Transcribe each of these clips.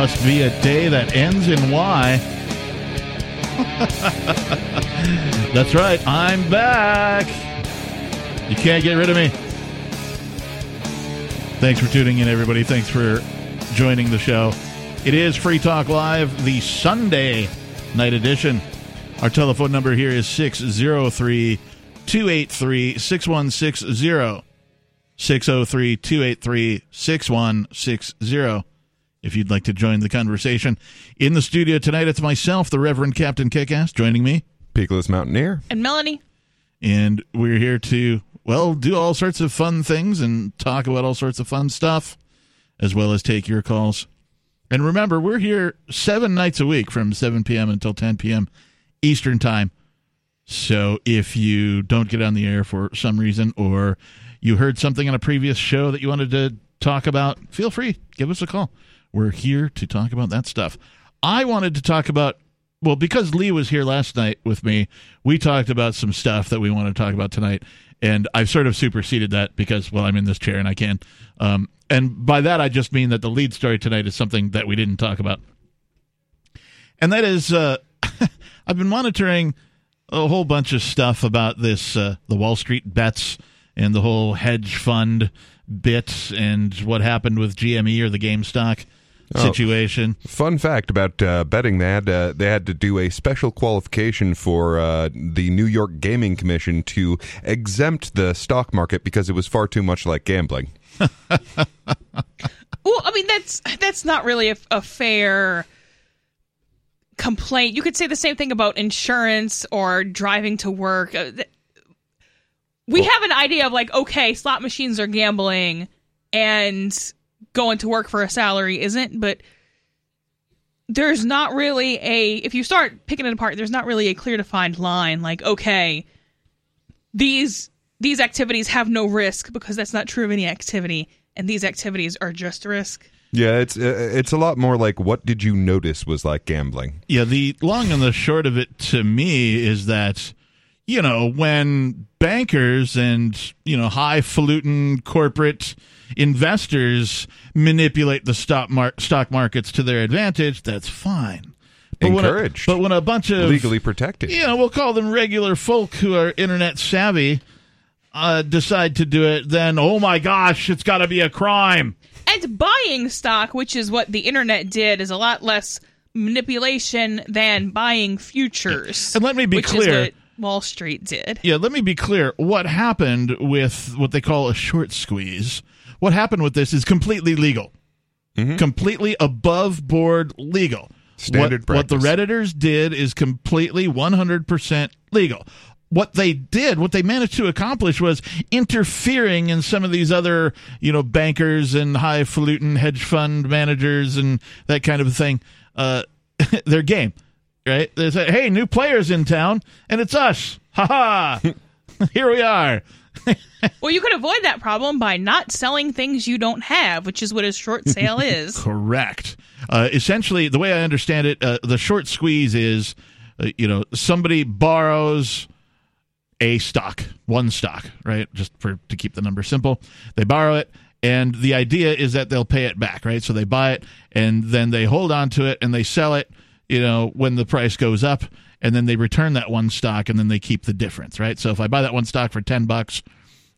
Must be a day that ends in Y. That's right, I'm back. You can't get rid of me. Thanks for tuning in, everybody. Thanks for joining the show. It is Free Talk Live, the Sunday night edition. Our telephone number here is 603 283 6160. 603 283 6160 if you'd like to join the conversation. In the studio tonight, it's myself, the Reverend Captain Kickass, joining me. Peakless Mountaineer. And Melanie. And we're here to, well, do all sorts of fun things and talk about all sorts of fun stuff, as well as take your calls. And remember, we're here seven nights a week from 7 p.m. until 10 p.m. Eastern Time. So if you don't get on the air for some reason or you heard something on a previous show that you wanted to talk about, feel free, give us a call. We're here to talk about that stuff. I wanted to talk about, well, because Lee was here last night with me, we talked about some stuff that we want to talk about tonight. And I've sort of superseded that because, well, I'm in this chair and I can. Um, and by that, I just mean that the lead story tonight is something that we didn't talk about. And that is, uh, I've been monitoring a whole bunch of stuff about this, uh, the Wall Street bets and the whole hedge fund bit and what happened with GME or the GameStop Oh. Situation. Fun fact about uh, betting: they had uh, they had to do a special qualification for uh, the New York Gaming Commission to exempt the stock market because it was far too much like gambling. Well, I mean that's that's not really a, a fair complaint. You could say the same thing about insurance or driving to work. Uh, We have an idea of like, okay, slot machines are gambling, and going to work for a salary isn't, but there's not really a if you start picking it apart, there's not really a clear defined line like, okay, these these activities have no risk because that's not true of any activity, and these activities are just risk. Yeah, it's uh, it's a lot more like what did you notice was like gambling. Yeah, the long and the short of it to me is that, you know, when bankers and, you know, highfalutin corporate investors manipulate the stock, mar- stock markets to their advantage, that's fine. when a- Encouraged. but when a bunch of Legally protected. you know, we'll call them regular folk who are internet savvy, uh, decide to do it, then oh my gosh, it's got to be a crime. And buying stock, which is what the internet did, is a lot less manipulation than buying futures. And let me be which clear. is what Wall Street did. Yeah, let me be clear. What happened with what they call a short squeeze? What happened with this is completely legal, completely above board legal. Standard what, what the redditors did is completely 100% legal. What they did, what they managed to accomplish was interfering in some of these other, you know, bankers and highfalutin hedge fund managers and that kind of thing, uh, their game, right? They say, hey, new players in town, and it's us. Ha ha! Here we are. Well, you could avoid that problem by not selling things you don't have, which is what a short sale is. Correct. Uh, essentially, the way I understand it, uh, the short squeeze is, uh, you know, somebody borrows a stock, one stock, right? Just for to keep the number simple, they borrow it, and the idea is that they'll pay it back, right? So they buy it, and then they hold on to it, and they sell it, you know, when the price goes up, and then they return that one stock, and then they keep the difference, right? So if I buy that one stock for ten bucks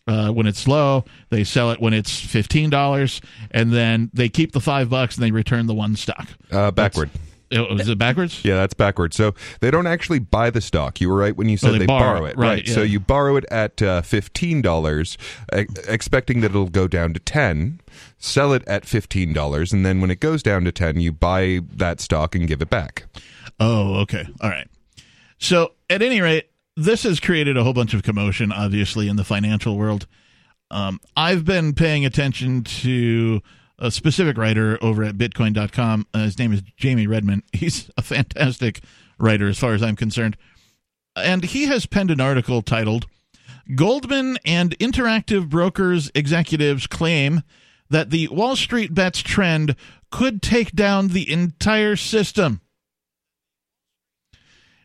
uh, when it's low. They sell it when it's fifteen dollars, and then they keep the five bucks and they return the one stock. Uh, backward. Oh, Is it backwards? Yeah, that's backwards. So they don't actually buy the stock. You were right when you said Oh, they they, borrow borrow it. it. Right, So you borrow it at uh, fifteen dollars, e- expecting that it'll go down to ten. Sell it at fifteen dollars, and then when it goes down to ten, you buy that stock and give it back. Oh, okay. All right. So, at any rate, this has created a whole bunch of commotion, obviously, in the financial world. Um, I've been paying attention to a specific writer over at Bitcoin.com. Uh, his name is Jamie Redman. He's a fantastic writer, as far as I'm concerned. And he has penned an article titled Goldman and Interactive Brokers executives claim that the Wall Street bets trend could take down the entire system.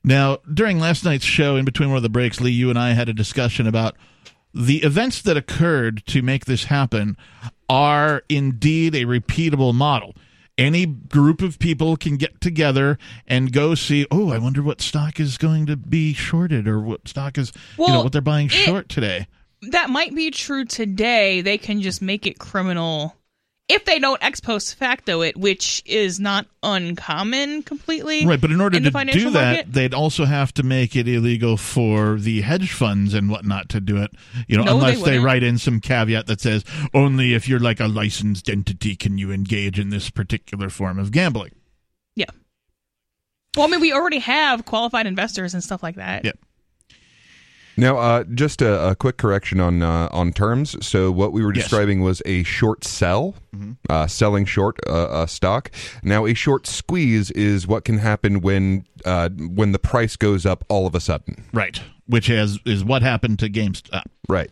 Now, during last night's show, in between one of the breaks, Lee, you and I had a discussion about the events that occurred to make this happen are indeed a repeatable model. any group of people can get together and go see. Oh, I wonder what stock is going to be shorted, or what stock is you know what they're buying it- short today. that might be true today. They can just make it criminal if they don't ex post facto it, which is not uncommon completely. Right, but in order in to do that, market? they'd also have to make it illegal for the hedge funds and whatnot to do it. You know, No, unless they, wouldn't. write in some caveat that says only if you're like a licensed entity can you engage in this particular form of gambling. Yeah. Well, I mean, we already have qualified investors and stuff like that. Yeah. Now, uh, just a, a quick correction on uh, on terms. So, what we were Yes. describing was a short sell, uh, selling short uh, a stock. Now, a short squeeze is what can happen when uh, when the price goes up all of a sudden. Right, which has is what happened to GameStop. Right.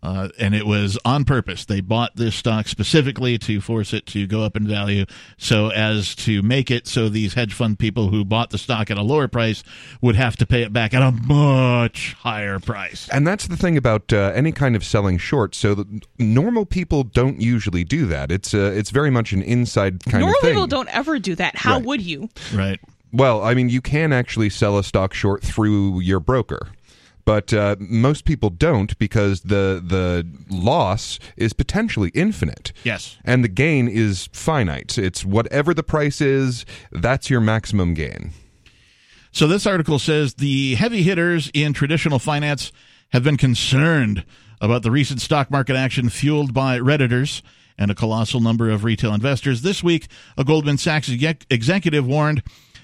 Uh, and it was on purpose. They bought this stock specifically to force it to go up in value, so as to make it so these hedge fund people who bought the stock at a lower price would have to pay it back at a much higher price. And that's the thing about uh, any kind of selling short. So, the, normal people don't usually do that. It's uh, it's very much an inside kind Normal of thing. Normal people don't ever do that. How Right. would you? Right. Well, I mean, you can actually sell a stock short through your broker. But uh, most people don't because the the loss is potentially infinite. Yes. And the gain is finite. It's whatever the price is, that's your maximum gain. So this article says the heavy hitters in traditional finance have been concerned about the recent stock market action fueled by redditors and a colossal number of retail investors. This week, a Goldman Sachs executive warned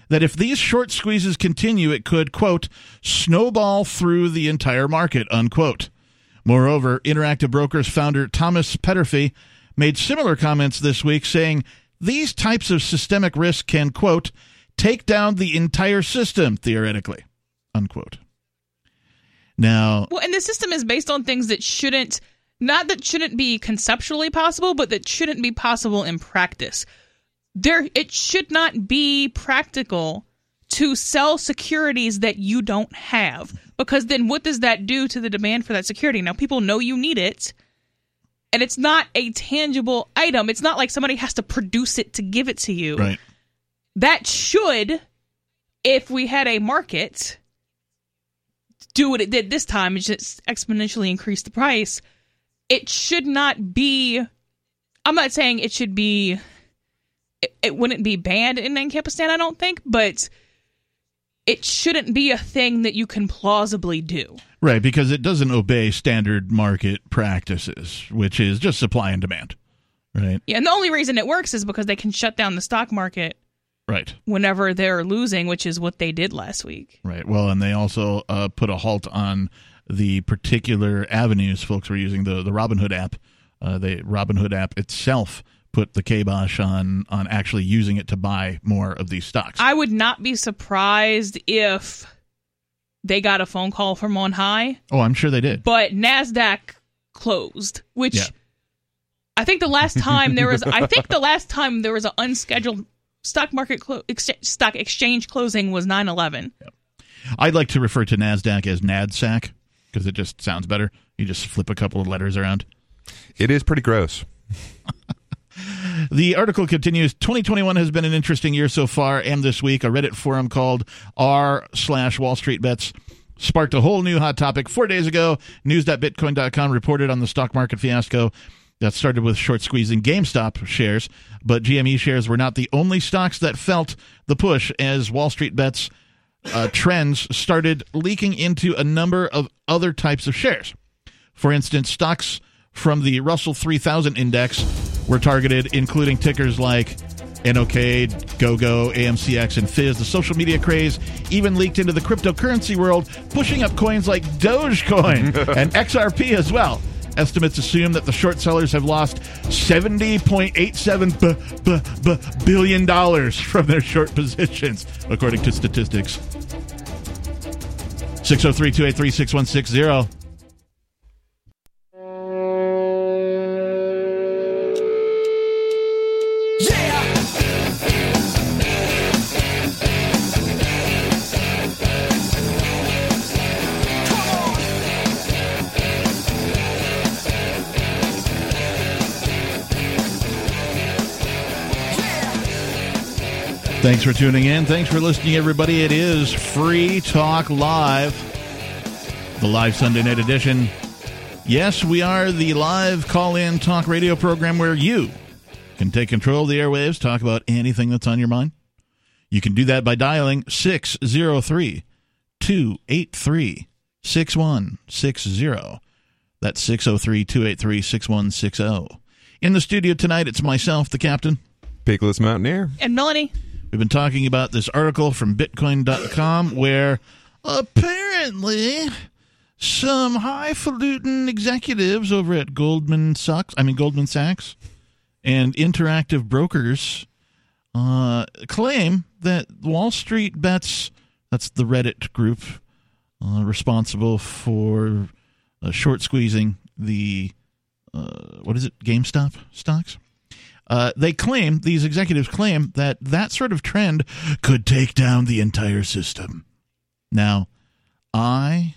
that if these short squeezes continue, it could quote snowball through the entire market unquote. Moreover, Interactive Brokers founder Thomas Peterffy made similar comments this week, saying these types of systemic risk can, quote, take down the entire system, theoretically, unquote. Now, Well, and the system is based on things that shouldn't, not that shouldn't be conceptually possible, but that shouldn't be possible in practice. There, it should not be practical to sell securities that you don't have, because then what does that do to the demand for that security? Now, people know you need it, and it's not a tangible item. It's not like somebody has to produce it to give it to you right. that should, if we had a market, do what it did this time, and just exponentially increase the price. It should not be. I'm not saying it should be. It, wouldn't be banned in Ancapistan, I don't think, but it shouldn't be a thing that you can plausibly do. Right, because it doesn't obey standard market practices, which is just supply and demand. Right. Yeah, and the only reason it works is because they can shut down the stock market Right. whenever they're losing, which is what they did last week. Right. Well, and they also uh, put a halt on the particular avenues folks were using the the Robinhood app. Uh, the Robinhood app itself put the kibosh on on actually using it to buy more of these stocks. I would not be surprised if they got a phone call from on high, oh, I'm sure they did. but Nasdaq closed, which Yeah. I think the last time there was I think the last time there was an unscheduled stock market clo- ex- stock exchange closing was 9/11. I'd like to refer to Nasdaq as NADSAC because it just sounds better. You just flip a couple of letters around. It is pretty gross. The article continues 2021 has been an interesting year so far, and this week, a Reddit forum called r slash Wall Street Bets sparked a whole new hot topic. Four days ago, news.bitcoin.com reported on the stock market fiasco that started with short squeezing GameStop shares, but GME shares were not the only stocks that felt the push as Wall Street Bets uh, trends started leaking into a number of other types of shares. For instance, stocks from the Russell 3000 index were targeted, including tickers like NOK, GoGo, AMCX, and Fizz. The social media craze even leaked into the cryptocurrency world, pushing up coins like Dogecoin and XRP as well. Estimates assume that the short sellers have lost $70.87 b- b- b- billion dollars from their short positions, according to statistics. 603 283 6160. Thanks for tuning in. Thanks for listening, everybody. It is Free Talk Live, the live Sunday night edition. Yes, we are the live call in talk radio program where you can take control of the airwaves, talk about anything that's on your mind. You can do that by dialing 603 283 6160. That's 603 283 6160. In the studio tonight, it's myself, the captain. Peakless Mountaineer. And Melanie. We've been talking about this article from Bitcoin.com where apparently some highfalutin executives over at Goldman Sachs, I mean Goldman Sachs, and interactive brokers uh, claim that Wall Street bets, that's the Reddit group uh, responsible for uh, short squeezing the, uh, what is it, GameStop stocks? Uh, they claim, these executives claim, that that sort of trend could take down the entire system. Now, I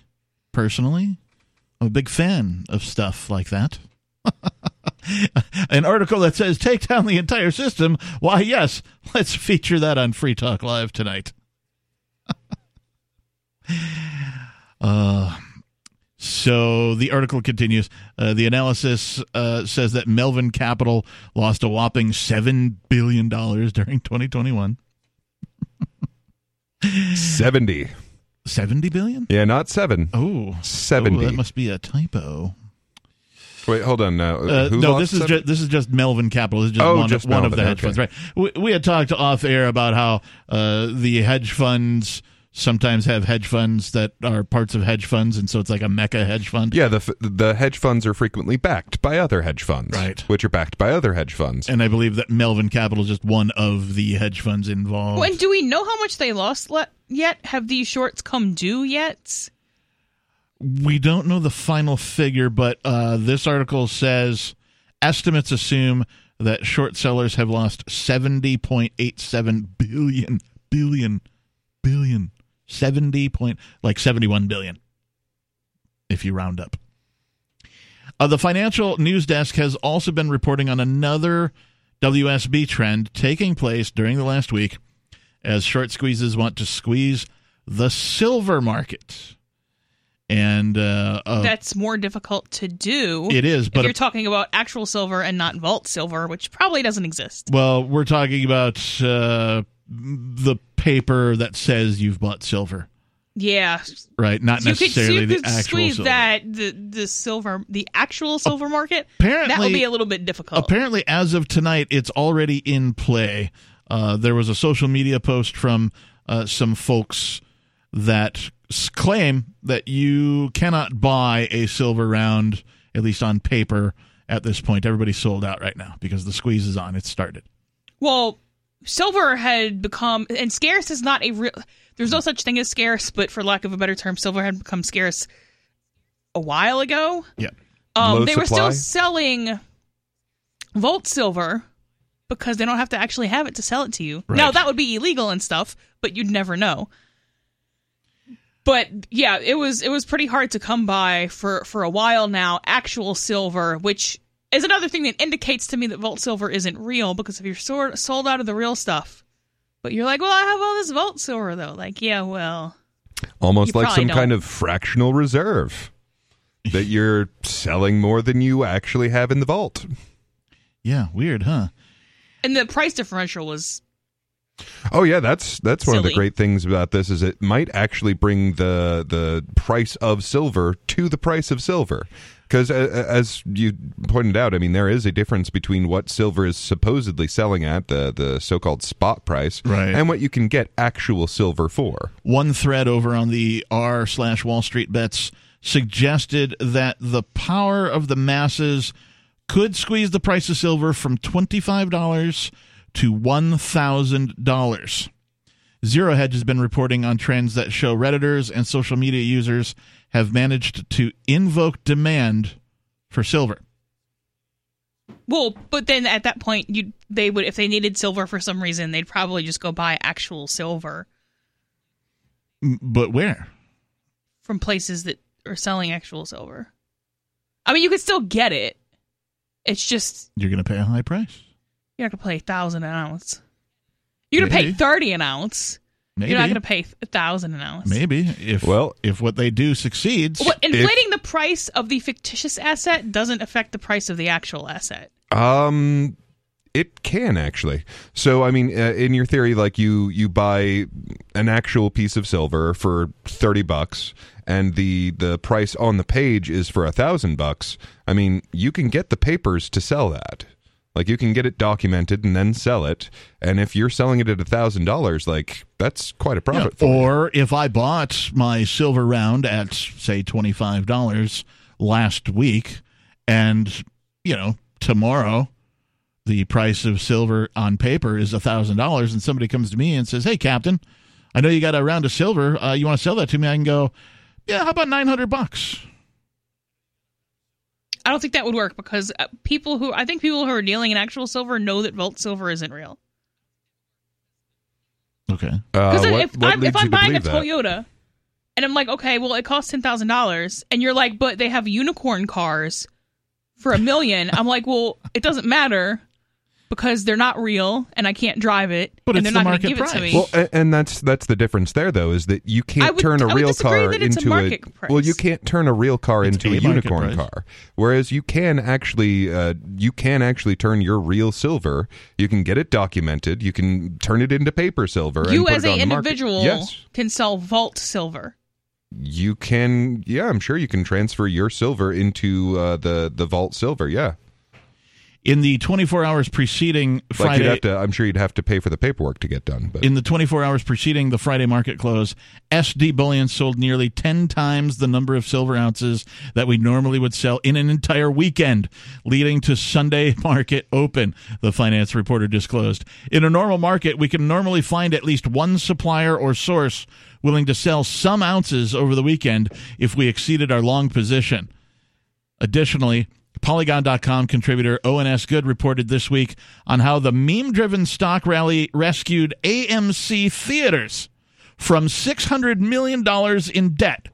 personally I'm a big fan of stuff like that. An article that says take down the entire system. Why, yes, let's feature that on Free Talk Live tonight. uh, so the article continues. Uh, the analysis uh, says that Melvin Capital lost a whopping seven billion dollars during 2021. 70. 70 billion? Yeah, not seven. Oh, 70. Oh, that must be a typo. Wait, hold on now. Uh, Who no, this is seven? just this is just Melvin Capital. This is just Oh, one, just one of the hedge okay. funds, right? We, we had talked off air about how uh, the hedge funds sometimes have hedge funds that are parts of hedge funds, and so it's like a mecca hedge fund. Yeah, the the hedge funds are frequently backed by other hedge funds, Right. Which are backed by other hedge funds. And I believe that Melvin Capital is just one of the hedge funds involved. Well, and do we know how much they lost le- yet? Have these shorts come due yet? We don't know the final figure, but uh, this article says estimates assume that short sellers have lost seventy point eight seven billion billion billion seventy point like seventy one billion if you round up. Uh, the financial news desk has also been reporting on another WSB trend taking place during the last week as short squeezes want to squeeze the silver market. And uh, uh, That's more difficult to do. it is, if but you're talking about actual silver and not vault silver, which probably doesn't exist. well, we're talking about uh, the paper that says you've bought silver, Yeah, right? Not could, so necessarily you the could actual squeeze silver. that the the silver, the actual silver market. Apparently, that will be a little bit difficult. apparently as of tonight it's already in play uh, there was a social media post from uh, some folks that claim that you cannot buy a silver round at least on paper at this point everybody's sold out right now because the squeeze is on it's started Well, silver had become, and scarce is not a real. There's no such thing as scarce, but for lack of a better term, silver had become scarce a while ago. yeah Um, they were still selling Vault silver because they don't have to actually have it to sell it to you. Right. Now that would be illegal and stuff, but you'd never know. But yeah, it was it was pretty hard to come by for for a while now. Actual silver, which is another thing that indicates to me that Vault silver isn't real because if you're sort sold out of the real stuff, but you're like, well, I have all this Vault silver though. Like, yeah, well, Almost like some kind don't. of fractional reserve that you're selling more than you actually have in the vault. yeah weird huh and the price differential was Oh yeah, that's that's one of the great things about this is it might actually bring the the price of silver to the price of silver. Because uh, uh, as you pointed out, I mean there is a difference between what silver is supposedly selling at the the so-called spot price, Right. and what you can get actual silver for. one thread over on the r slash wall street bets suggested that the power of the masses could squeeze the price of silver from $25 to $1000 zero hedge has been reporting on trends that show redditors and social media users have managed to invoke demand for silver Well, but then at that point, you they would if they needed silver for some reason, they'd probably just go buy actual silver but where from places that are selling actual silver. I mean, you could still get it. It's just you're going to pay a high price you're not gonna pay a thousand an ounce. You're gonna pay thirty an ounce. Maybe. You're not gonna pay a thousand an ounce. Maybe if Well- if what they do succeeds. What, inflating the price of the fictitious asset doesn't affect the price of the actual asset. Um, it can actually. So, I mean, uh, in your theory, like you you buy an actual piece of silver for thirty bucks, and the the price on the page is for a thousand bucks. I mean, you can get the papers to sell that. Like you can get it documented and then sell it. And if you're selling it at a thousand dollars, like that's quite a Yeah, profit. for you. or if I bought my silver round at say twenty five dollars last week, and you know tomorrow the price of silver on paper is a thousand dollars, and somebody comes to me and says, "Hey, Captain, I know you got a round of silver. Uh, you want to sell that to me?" I can go, "Yeah, how about nine hundred bucks?" I don't think that would work because uh, people who I think people who are dealing in actual silver know that vault silver isn't real. Okay, Uh, Because what- if what I'm, if I'm buying a believe that? Toyota and I'm like, okay, well, it costs ten thousand dollars, and you're like, but they have unicorn cars for a million. I'm like, well, it doesn't matter because they're not real, and I can't drive it, But and they're the not going to market give it to me. Well, and, and that's that's the difference there, though, is that you can't would- turn a real car into it's a into market price. well, you can't turn a real car It's into a a, unicorn price. car. Whereas you can actually uh, you can actually turn your real silver. You can get it documented. You can turn it into paper silver. you put as an individual yes, can sell vault silver. you can. Yeah, I'm sure you can transfer your silver into uh, the the vault silver. Yeah, in the twenty four hours preceding Friday, to. I'm sure you'd have to pay for the paperwork to get done. But In the 24 hours preceding the Friday market close, SD Bullion sold nearly 10 times the number of silver ounces that we normally would sell in an entire weekend, leading to Sunday market open, the finance reporter disclosed. In a normal market, we can normally find at least one supplier or source willing to sell some ounces over the weekend if we exceeded our long position. Additionally, Polygon.com contributor Owen S. Good reported this week on how the meme driven stock rally rescued AMC theaters from $600 million in debt.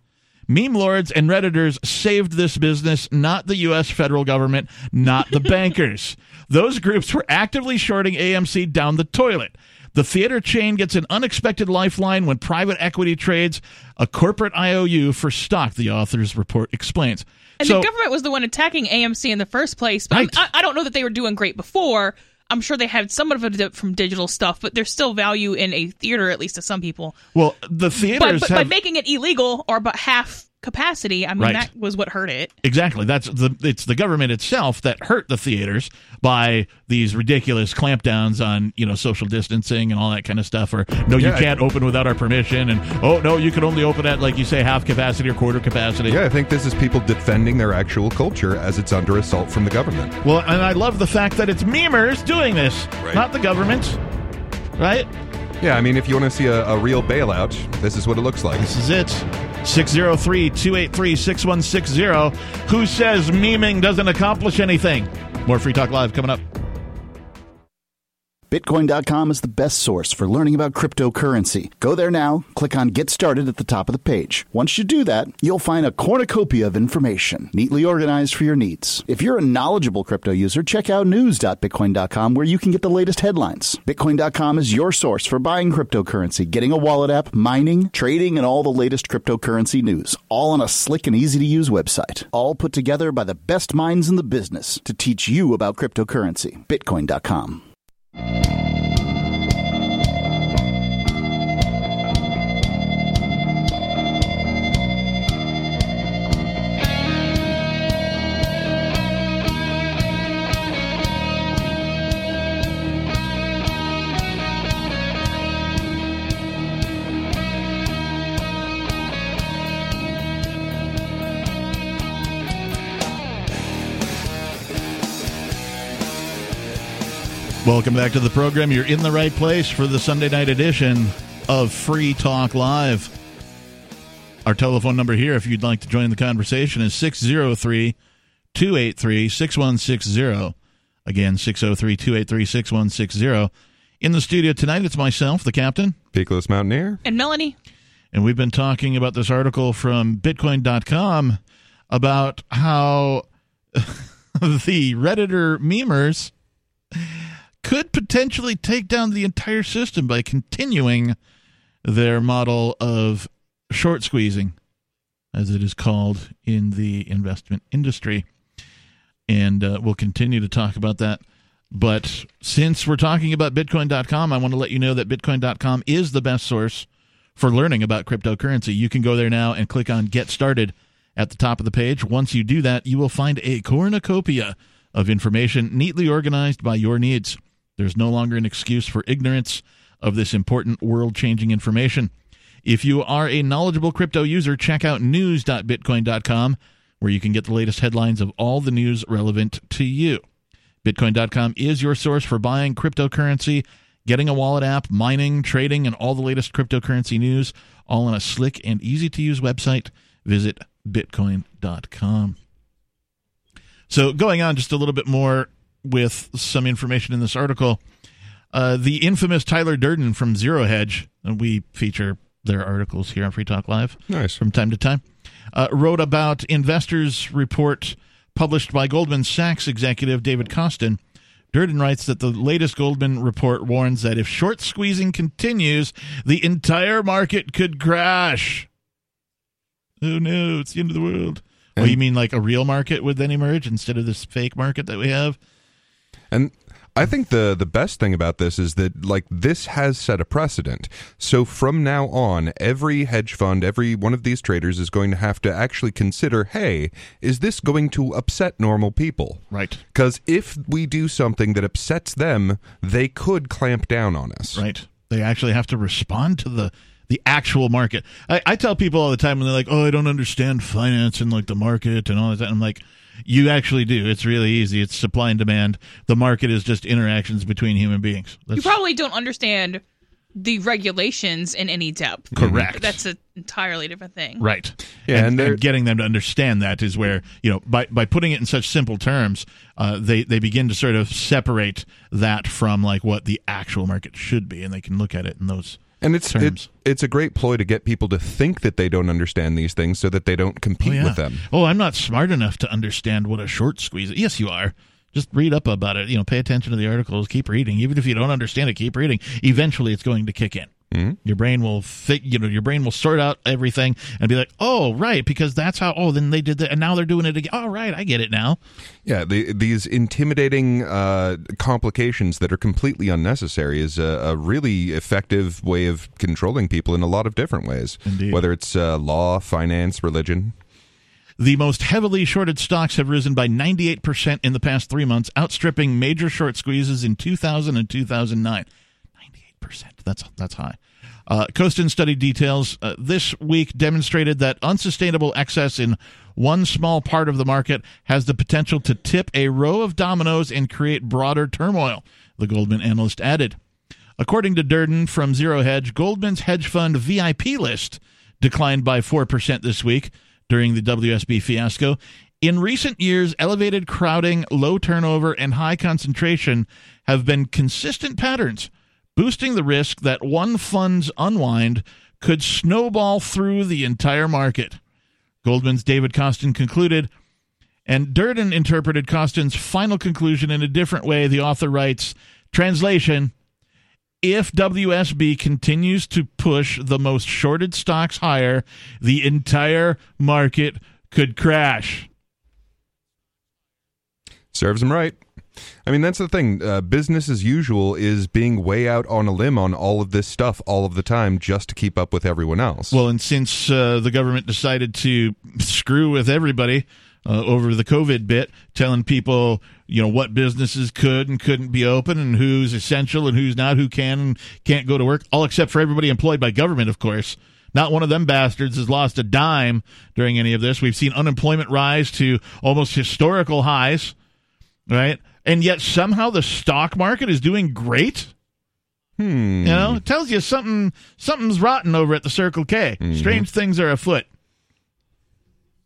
Meme lords and Redditors saved this business, not the U.S. federal government, not the bankers. Those groups were actively shorting AMC down the toilet. The theater chain gets an unexpected lifeline when private equity trades a corporate IOU for stock, the author's report explains. And so, the government was the one attacking AMC in the first place. But Right. I, I don't know that they were doing great before. I'm sure they had somewhat of a dip from digital stuff, but there's still value in a theater, at least to some people. well, the But, theaters but by have making it illegal or but half capacity, I mean Right. that was what hurt it. Exactly. That's the it's the government itself that hurt the theaters by these ridiculous clampdowns on, you know, social distancing and all that kind of stuff or no you Yeah, I- can't open without our permission and oh no, you can only open at like you say half capacity or quarter capacity. yeah, I think this is people defending their actual culture as it's under assault from the government. Well, and I love the fact that it's memers doing this, Right. not the government. Right? Yeah, I mean, if you want to see a, a real bailout, this is what it looks like. This is it. 603 283 6160. Who says memeing doesn't accomplish anything? More Free Talk Live coming up. Bitcoin.com is the best source for learning about cryptocurrency. Go there now, click on Get Started at the top of the page. Once you do that, you'll find a cornucopia of information, neatly organized for your needs. If you're a knowledgeable crypto user, check out news.bitcoin.com where you can get the latest headlines. Bitcoin.com is your source for buying cryptocurrency, getting a wallet app, mining, trading, and all the latest cryptocurrency news, all on a slick and easy to use website. All put together by the best minds in the business to teach you about cryptocurrency. Bitcoin.com. Música Welcome back to the program. You're in the right place for the Sunday night edition of Free Talk Live. Our telephone number here, if you'd like to join the conversation, is 603 283 6160. Again, 603 283 6160. In the studio tonight, it's myself, the captain, Peakless Mountaineer. And Melanie, and we've been talking about this article from Bitcoin.com about how the Redditor memers could potentially take down the entire system by continuing their model of short squeezing, as it is called in the investment industry. And uh, we'll continue to talk about that. But since we're talking about Bitcoin.com, I want to let you know that Bitcoin.com is the best source for learning about cryptocurrency. You can go there now and click on Get Started at the top of the page. Once you do that, you will find a cornucopia of information neatly organized by your needs. There's no longer an excuse for ignorance of this important world changing information. If you are a knowledgeable crypto user, check out news.bitcoin.com, where you can get the latest headlines of all the news relevant to you. Bitcoin.com is your source for buying cryptocurrency, getting a wallet app, mining, trading, and all the latest cryptocurrency news, all on a slick and easy to use website. Visit Bitcoin.com. So, going on just a little bit more with some information in this article, uh, the infamous Tyler Durden from Zero Hedge, and we feature their articles here on Free Talk Live Nice. from time to time, uh, wrote about investors' report published by Goldman Sachs executive David Kostin. Durden writes that the latest Goldman report warns that if short squeezing continues, the entire market could crash. Oh no, it's the end of the world. oh, you mean like a real market would then emerge instead of this fake market that we have? And I think the the best thing about this is that like this has set a precedent. So from now on, every hedge fund, every one of these traders is going to have to actually consider, hey, is this going to upset normal people? Right. Because if we do something that upsets them, they could clamp down on us. Right. They actually have to respond to the the actual market. I, I tell people all the time when they're like, "Oh, I don't understand finance and like the market and all that." I'm like, "You actually do. It's really easy. It's supply and demand. The market is just interactions between human beings." You probably don't understand the regulations in any depth. correct. That's an entirely different thing. Right. Yeah, and, and and getting them to understand that is where, you know, by, by putting it in such simple terms, uh, they, they begin to sort of separate that from like what the actual market should be. And they can look at it in those And it's terms. it's a great ploy to get people to think that they don't understand these things so that they don't compete oh, with them. Oh, I'm not smart enough to understand what a short squeeze is. Yes, you are. Just read up about it. You know, pay attention to the articles. Keep reading. Even if you don't understand it, keep reading. Eventually, it's going to kick in. Your brain will think, You know, your brain will sort out everything and be like, "Oh, right," because that's how. Oh, then they did that, and now they're doing it again. All right, I get it now. Yeah, the, these intimidating uh, complications that are completely unnecessary is a, a really effective way of controlling people in a lot of different ways. Indeed. Whether it's uh, law, finance, religion. The most heavily shorted stocks have risen by 98% in the past three months, outstripping major short squeezes in 2000 and 2009. 98%. That's, that's high. Uh, study details uh, this week demonstrated that unsustainable excess in one small part of the market has the potential to tip a row of dominoes and create broader turmoil, the Goldman analyst added. According to Durden from Zero Hedge, Goldman's hedge fund VIP list declined by 4% this week during the WSB fiasco. In recent years, elevated crowding, low turnover, and high concentration have been consistent patterns, boosting the risk that one fund's unwind could snowball through the entire market. Goldman's David Kostin concluded, and Durden interpreted Kostin's final conclusion in a different way. The author writes, Translation If WSB continues to push the most shorted stocks higher, the entire market could crash. Serves him right. I mean, that's the thing. Uh, business as usual is being way out on a limb on all of this stuff all of the time just to keep up with everyone else. Well, and since uh, the government decided to screw with everybody uh, over the COVID bit, telling people, you know, what businesses could and couldn't be open and who's essential and who's not, who can and can't go to work, all except for everybody employed by government, of course. Not one of them bastards has lost a dime during any of this. We've seen unemployment rise to almost historical highs, right? And yet somehow the stock market is doing great. hmm. You know, it tells you something something's rotten over at the Circle K. Strange things are afoot.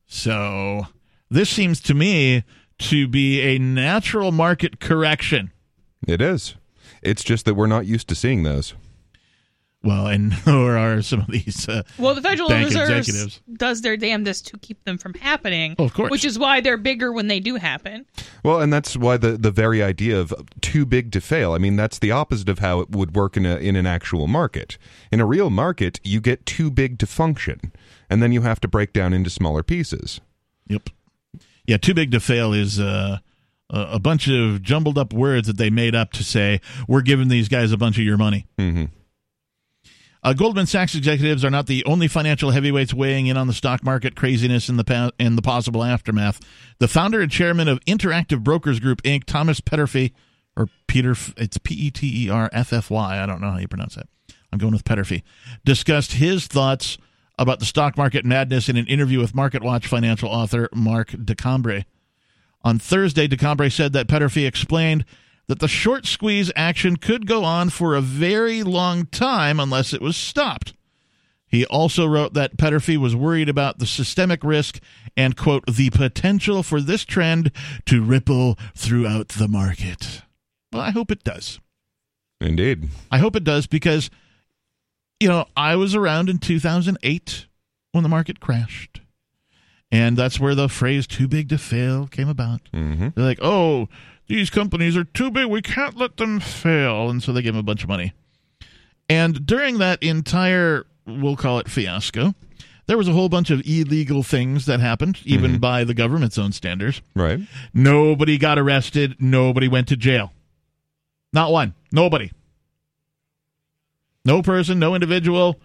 So, this seems to me to be a natural market correction. It is. It's just that we're not used to seeing those. Well, and nor are some of these. Uh, Well, the Federal Bank Reserve executives. does their damnedest to keep them from happening. Oh, of course. Which is why they're bigger when they do happen. Well, and that's why the, the very idea of too big to fail. I mean, that's the opposite of how it would work in a in an actual market. In a real market, you get too big to function, and then you have to break down into smaller pieces. Yep. Yeah, too big to fail is uh, a a bunch of jumbled up words that they made up to say we're giving these guys a bunch of your money. hmm Uh, Goldman Sachs executives are not the only financial heavyweights weighing in on the stock market craziness in the pa- and the possible aftermath. The founder and chairman of Interactive Brokers Group Inc., Thomas Peterffy, or Peter, it's P E T E R F F Y. I don't know how you pronounce that. I'm going with Peterffy. Discussed his thoughts about the stock market madness in an interview with MarketWatch financial author Mark DeCambre. On Thursday, DeCambre said that Peterffy explained that the short squeeze action could go on for a very long time unless it was stopped. He also wrote that Peterffy was worried about the systemic risk and, quote, the potential for this trend to ripple throughout the market. Well, I hope it does. Indeed. I hope it does because, you know, I was around in 2008 when the market crashed. And that's where the phrase too big to fail came about. hmm They're like, oh, these companies are too big. We can't let them fail. And so they gave them a bunch of money. And during that entire, we'll call it fiasco, there was a whole bunch of illegal things that happened, even by the government's own standards. Right. Nobody got arrested. Nobody went to jail. Not one. Nobody. No person, no individual.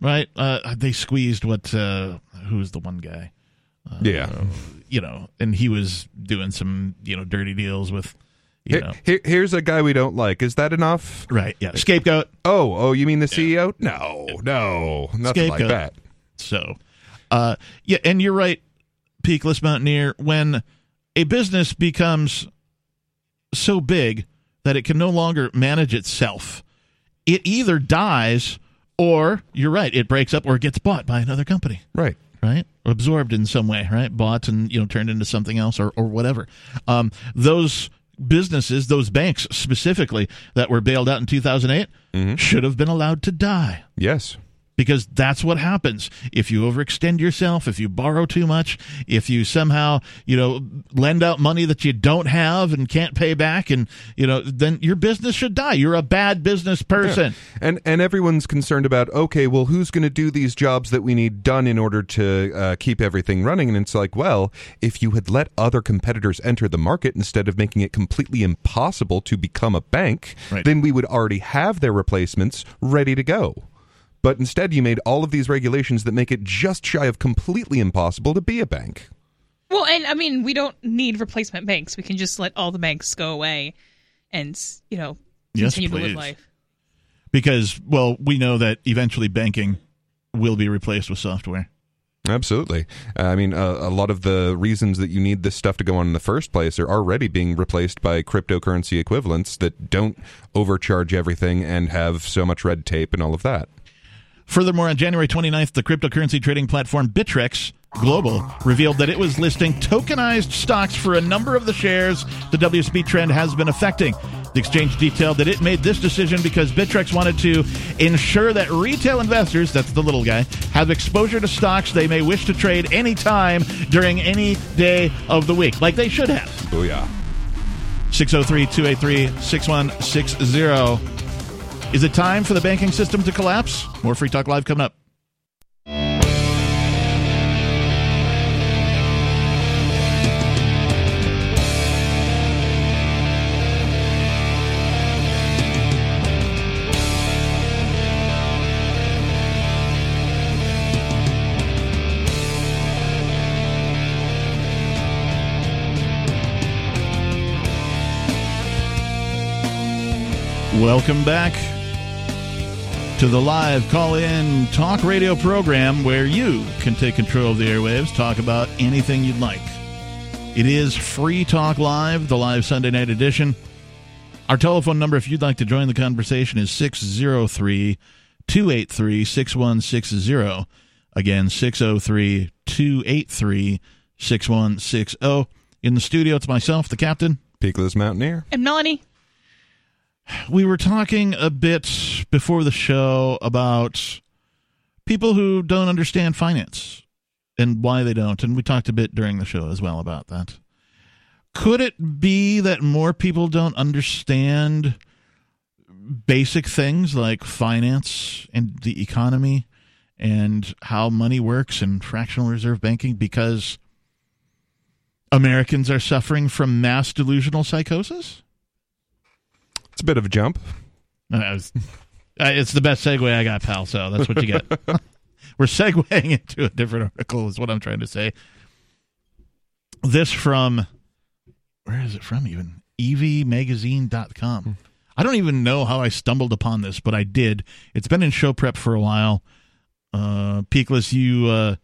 Right? Uh, they squeezed what? Uh, who's the one guy? yeah. You know, and he was doing some you know dirty deals with, you Here, know, here- here's a guy we don't like. Is that enough? right? Yeah, scapegoat. Oh, oh, you mean the CEO? No, no, nothing like that. So, uh, yeah, and you're right, Peakless Mountaineer. When a business becomes so big that it can no longer manage itself, it either dies or you're right, it breaks up or gets bought by another company. Right. Right? Absorbed in some way, right? Bought and you know turned into something else or or whatever. Um, those businesses, those banks specifically that were bailed out in 2008, should have been allowed to die Yes. Because that's what happens if you overextend yourself if you borrow too much if you somehow you know lend out money that you don't have and can't pay back and you know then your business should die you're a bad business person And and everyone's concerned about okay, well, who's going to do these jobs that we need done in order to uh, keep everything running? And it's like, well, if you had let other competitors enter the market instead of making it completely impossible to become a bank, Right. then we would already have their replacements ready to go. But instead, you made all of these regulations that make it just shy of completely impossible to be a bank. Well, and I mean, we don't need replacement banks. We can just let all the banks go away and, you know, Yes, continue to live life. because well we know that eventually banking will be replaced with software Absolutely. Uh, I mean, uh, a lot of the reasons that you need this stuff to go on in the first place are already being replaced by cryptocurrency equivalents that don't overcharge everything and have so much red tape and all of that. Furthermore, on January 29th, the cryptocurrency trading platform Bittrex Global revealed that it was listing tokenized stocks for a number of the shares the WSB trend has been affecting. The exchange detailed that it made this decision because Bittrex wanted to ensure that retail investors, that's the little guy, have exposure to stocks they may wish to trade anytime during any day of the week, like they should have. Oh, yeah. 603 283 6160. Is it time for the banking system to collapse? More Free Talk Live coming up. Welcome back to the live call in talk radio program where you can take control of the airwaves, talk about anything you'd like. It is Free Talk Live, the live Sunday night edition. Our telephone number, if you'd like to join the conversation, is 603 283 6160. Again, 603 283 6160. In the studio, it's myself, the captain. Peakless Mountaineer. And Melanie, we were talking a bit before the show about people who don't understand finance and why they don't. And we talked a bit during the show as well about that. Could it be that more people don't understand basic things like finance and the economy and how money works and fractional reserve banking because Americans are suffering from mass delusional psychosis? It's a bit of a jump. Uh, was, uh, it's the best segue I got, pal. So that's what you get. We're segueing into a different article, is what I'm trying to say. This from, where is it from even? evmagazine.com. Hmm. I don't even know how I stumbled upon this, but I did. It's been in show prep for a while. Uh, Peakless, you uh,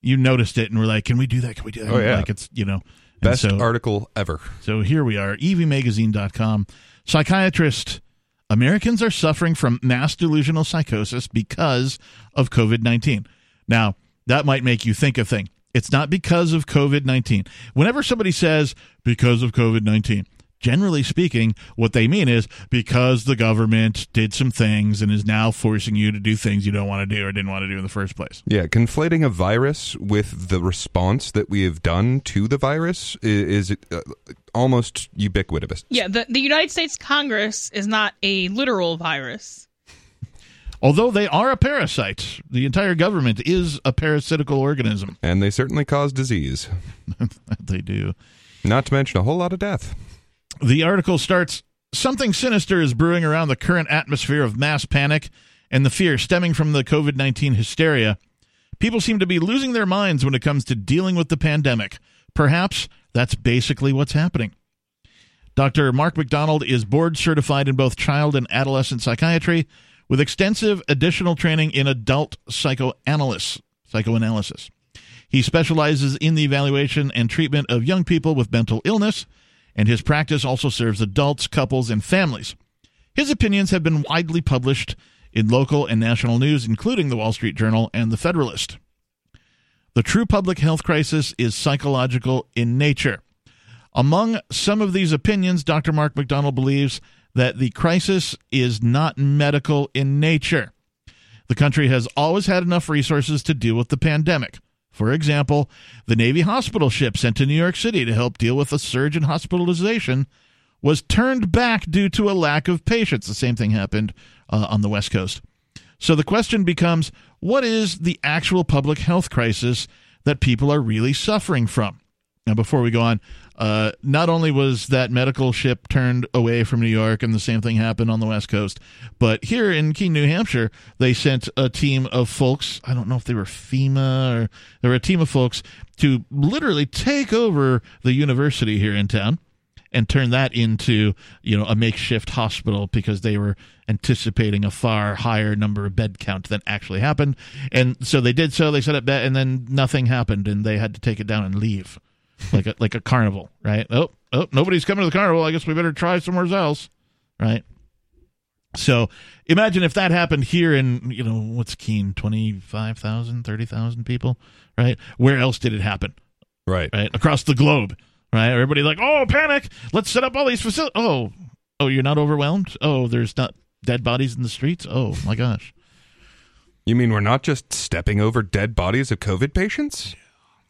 you noticed it and were like, "Can we do that? Can we do that?" Oh yeah, like it's you know best so, article ever. So here we are, evmagazine.com. Psychiatrist Americans are suffering from mass delusional psychosis because of COVID 19. Now, that might make you think a thing. It's not because of COVID 19. Whenever somebody says because of COVID 19, generally speaking, what they mean is because the government did some things and is now forcing you to do things you don't want to do or didn't want to do in the first place. Yeah, conflating a virus with the response that we have done to the virus is, is uh, almost ubiquitous. Yeah, the, the United States Congress is not a literal virus. Although they are a parasite, the entire government is a parasitical organism. And they certainly cause disease. they do. Not to mention a whole lot of death. The article starts Something sinister is brewing around the current atmosphere of mass panic and the fear stemming from the COVID 19 hysteria. People seem to be losing their minds when it comes to dealing with the pandemic. Perhaps that's basically what's happening. Dr. Mark McDonald is board certified in both child and adolescent psychiatry with extensive additional training in adult psychoanalysis. psychoanalysis. He specializes in the evaluation and treatment of young people with mental illness and his practice also serves adults, couples, and families. His opinions have been widely published in local and national news, including the Wall Street Journal and the Federalist. The true public health crisis is psychological in nature. Among some of these opinions, Dr. Mark McDonald believes that the crisis is not medical in nature. The country has always had enough resources to deal with the pandemic. For example, the Navy hospital ship sent to New York City to help deal with a surge in hospitalization was turned back due to a lack of patients. The same thing happened uh, on the West Coast. So the question becomes what is the actual public health crisis that people are really suffering from? Now, before we go on, uh, not only was that medical ship turned away from New York, and the same thing happened on the West Coast, but here in Keene, New Hampshire, they sent a team of folks. I don't know if they were FEMA or they were a team of folks to literally take over the university here in town and turn that into you know a makeshift hospital because they were anticipating a far higher number of bed count than actually happened and so they did so they set up bed and then nothing happened and they had to take it down and leave like a, like a carnival, right? Oh, oh, nobody's coming to the carnival. I guess we better try somewhere else, right? So imagine if that happened here in, you know, what's Keene, 25,000, 30,000 people, right? Where else did it happen? Right. Right. Across the globe, right? Everybody's like, oh, panic. Let's set up all these facilities. Oh, oh, you're not overwhelmed? Oh, there's not dead bodies in the streets? Oh, my gosh. You mean we're not just stepping over dead bodies of COVID patients?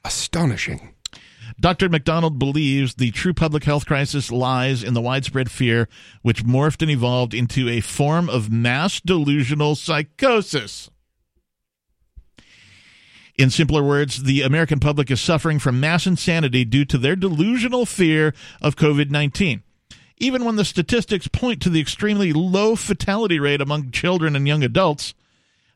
Astonishing. Dr. McDonald believes the true public health crisis lies in the widespread fear which morphed and evolved into a form of mass delusional psychosis. In simpler words, the American public is suffering from mass insanity due to their delusional fear of COVID 19. Even when the statistics point to the extremely low fatality rate among children and young adults,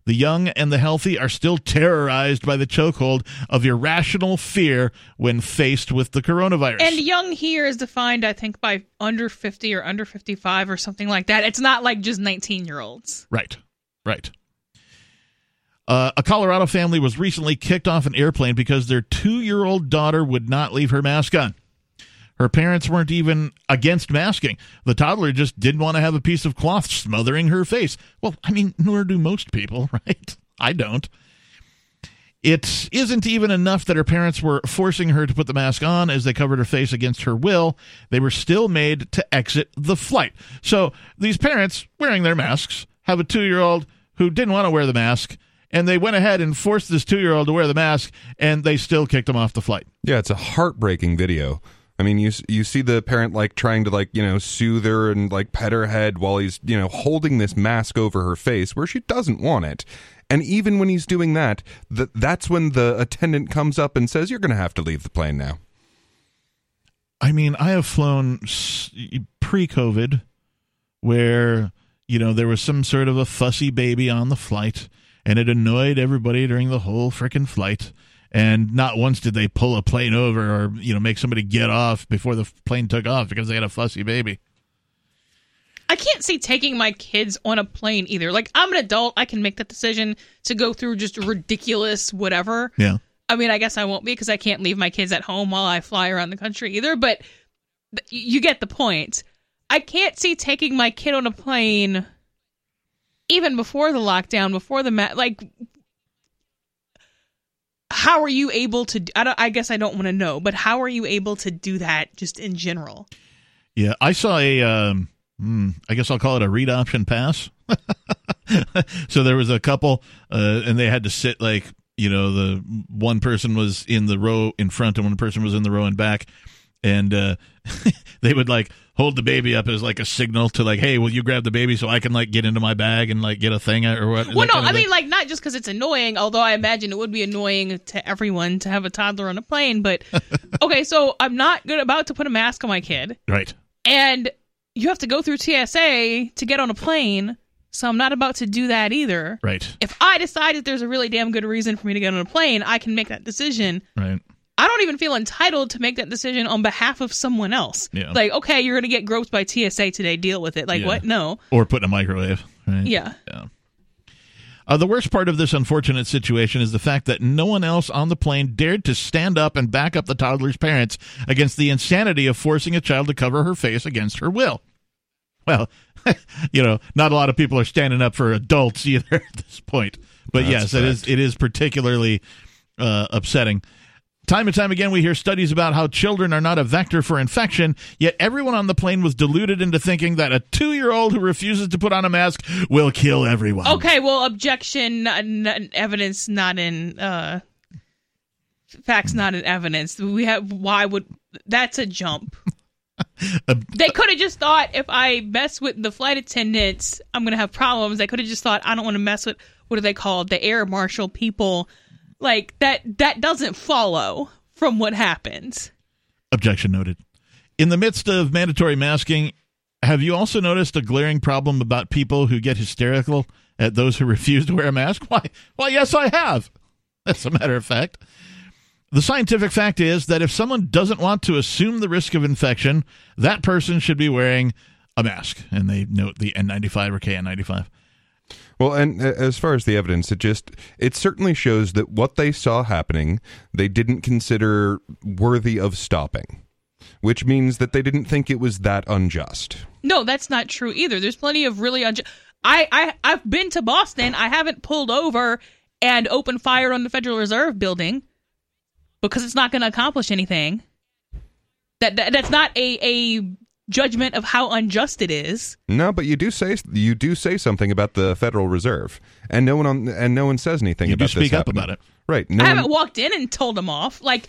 the young and the healthy are still terrorized by the chokehold of irrational fear when faced with the coronavirus. And young here is defined, I think, by under 50 or under 55 or something like that. It's not like just 19 year olds. Right, right. Uh, a Colorado family was recently kicked off an airplane because their two year old daughter would not leave her mask on. Her parents weren't even against masking. The toddler just didn't want to have a piece of cloth smothering her face. Well, I mean, nor do most people, right? I don't. It isn't even enough that her parents were forcing her to put the mask on as they covered her face against her will. They were still made to exit the flight. So these parents, wearing their masks, have a two year old who didn't want to wear the mask, and they went ahead and forced this two year old to wear the mask, and they still kicked him off the flight. Yeah, it's a heartbreaking video. I mean, you you see the parent like trying to like you know soothe her and like pet her head while he's you know holding this mask over her face where she doesn't want it. And even when he's doing that, th- that's when the attendant comes up and says, "You're going to have to leave the plane now." I mean, I have flown pre COVID where, you know, there was some sort of a fussy baby on the flight and it annoyed everybody during the whole freaking flight. And not once did they pull a plane over or, you know, make somebody get off before the plane took off because they had a fussy baby. I can't see taking my kids on a plane either. Like I'm an adult, I can make that decision to go through just ridiculous whatever. Yeah. I mean, I guess I won't be because I can't leave my kids at home while I fly around the country either, but you get the point. I can't see taking my kid on a plane even before the lockdown, before the ma- like how are you able to I, I guess I don't want to know, but how are you able to do that just in general? Yeah, I saw a um Mm, I guess I'll call it a read option pass. so there was a couple, uh, and they had to sit like you know the one person was in the row in front and one person was in the row in back, and uh, they would like hold the baby up as like a signal to like, hey, will you grab the baby so I can like get into my bag and like get a thing or what? Well, no, I mean like not just because it's annoying, although I imagine it would be annoying to everyone to have a toddler on a plane. But okay, so I'm not good about to put a mask on my kid, right? And you have to go through TSA to get on a plane. So I'm not about to do that either. Right. If I decide that there's a really damn good reason for me to get on a plane, I can make that decision. Right. I don't even feel entitled to make that decision on behalf of someone else. Yeah. Like, okay, you're going to get groped by TSA today. Deal with it. Like, yeah. what? No. Or put in a microwave. Right? Yeah. Yeah. Uh, the worst part of this unfortunate situation is the fact that no one else on the plane dared to stand up and back up the toddler's parents against the insanity of forcing a child to cover her face against her will. Well, you know, not a lot of people are standing up for adults either at this point. But That's yes, it is it is particularly uh, upsetting. Time and time again, we hear studies about how children are not a vector for infection, yet everyone on the plane was deluded into thinking that a two year old who refuses to put on a mask will kill everyone. Okay, well, objection, n- n- evidence not in, uh, facts not in evidence. We have, why would, that's a jump. they could have just thought if I mess with the flight attendants, I'm going to have problems. They could have just thought I don't want to mess with what are they called, the air marshal people. Like that that doesn't follow from what happens. Objection noted. In the midst of mandatory masking, have you also noticed a glaring problem about people who get hysterical at those who refuse to wear a mask? Why? Why, yes, I have. As a matter of fact. The scientific fact is that if someone doesn't want to assume the risk of infection, that person should be wearing a mask. And they note the N95 or KN95. Well, and uh, as far as the evidence, it just it certainly shows that what they saw happening, they didn't consider worthy of stopping, which means that they didn't think it was that unjust. No, that's not true either. There's plenty of really unjust. I I I've been to Boston. I haven't pulled over and opened fire on the Federal Reserve building because it's not going to accomplish anything. That, that that's not a a judgment of how unjust it is. No, but you do say you do say something about the Federal Reserve, and no one on and no one says anything You about do speak this up happening. about it. Right? No I one- haven't walked in and told them off. Like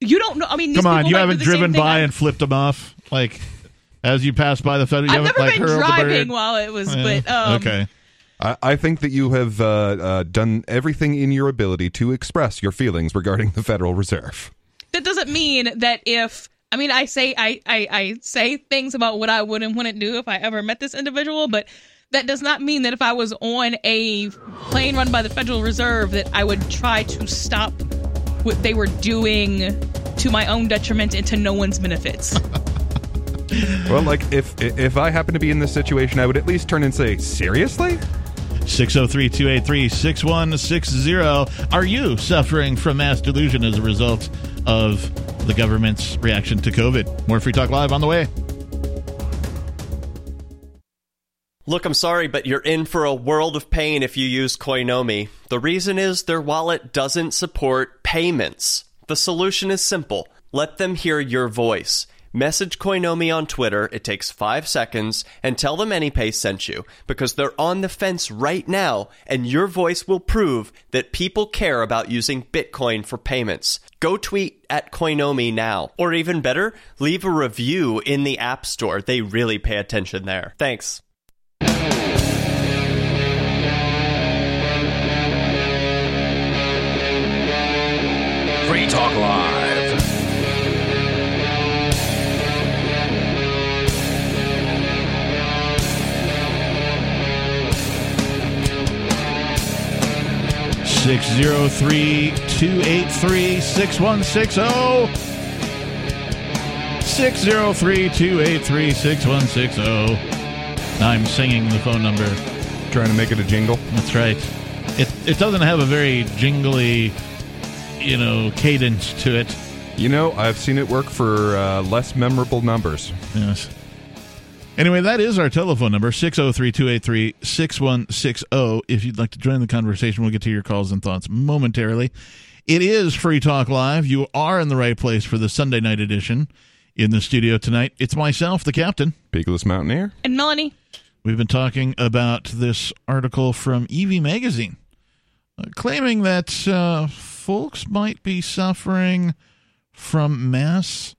you don't know. I mean, these Come on, you haven't driven by I- and flipped them off? Like, as you pass by the federal, I've never like been driving while it was, Yeah. but um, okay. I, I think that you have uh, uh, done everything in your ability to express your feelings regarding the Federal Reserve. that doesn't mean that if I mean I say I, I I say things about what I would and wouldn't do if I ever met this individual, but that does not mean that if I was on a plane run by the Federal Reserve that I would try to stop what they were doing to my own detriment and to no one's benefits. Well, like if if I happen to be in this situation, I would at least turn and say, "Seriously." 603 283 6160. Are you suffering from mass delusion as a result of the government's reaction to COVID? More Free Talk Live on the way. Look, I'm sorry, but you're in for a world of pain if you use Coinomi. The reason is their wallet doesn't support payments. The solution is simple let them hear your voice. Message Coinomi on Twitter, it takes five seconds, and tell them AnyPay sent you, because they're on the fence right now, and your voice will prove that people care about using Bitcoin for payments. Go tweet at Coinomi now. Or even better, leave a review in the App Store. They really pay attention there. Thanks. Free Talk Live. 603 283 6160. I'm singing the phone number. Trying to make it a jingle. That's right. It it doesn't have a very jingly, you know, cadence to it. You know, I've seen it work for uh, less memorable numbers. Yes. Anyway, that is our telephone number, 603-283-6160. If you'd like to join the conversation, we'll get to your calls and thoughts momentarily. It is Free Talk Live. You are in the right place for the Sunday night edition. In the studio tonight, it's myself, the captain. Peakless Mountaineer. And Melanie, We've been talking about this article from EV Magazine, uh, claiming that uh, folks might be suffering from mass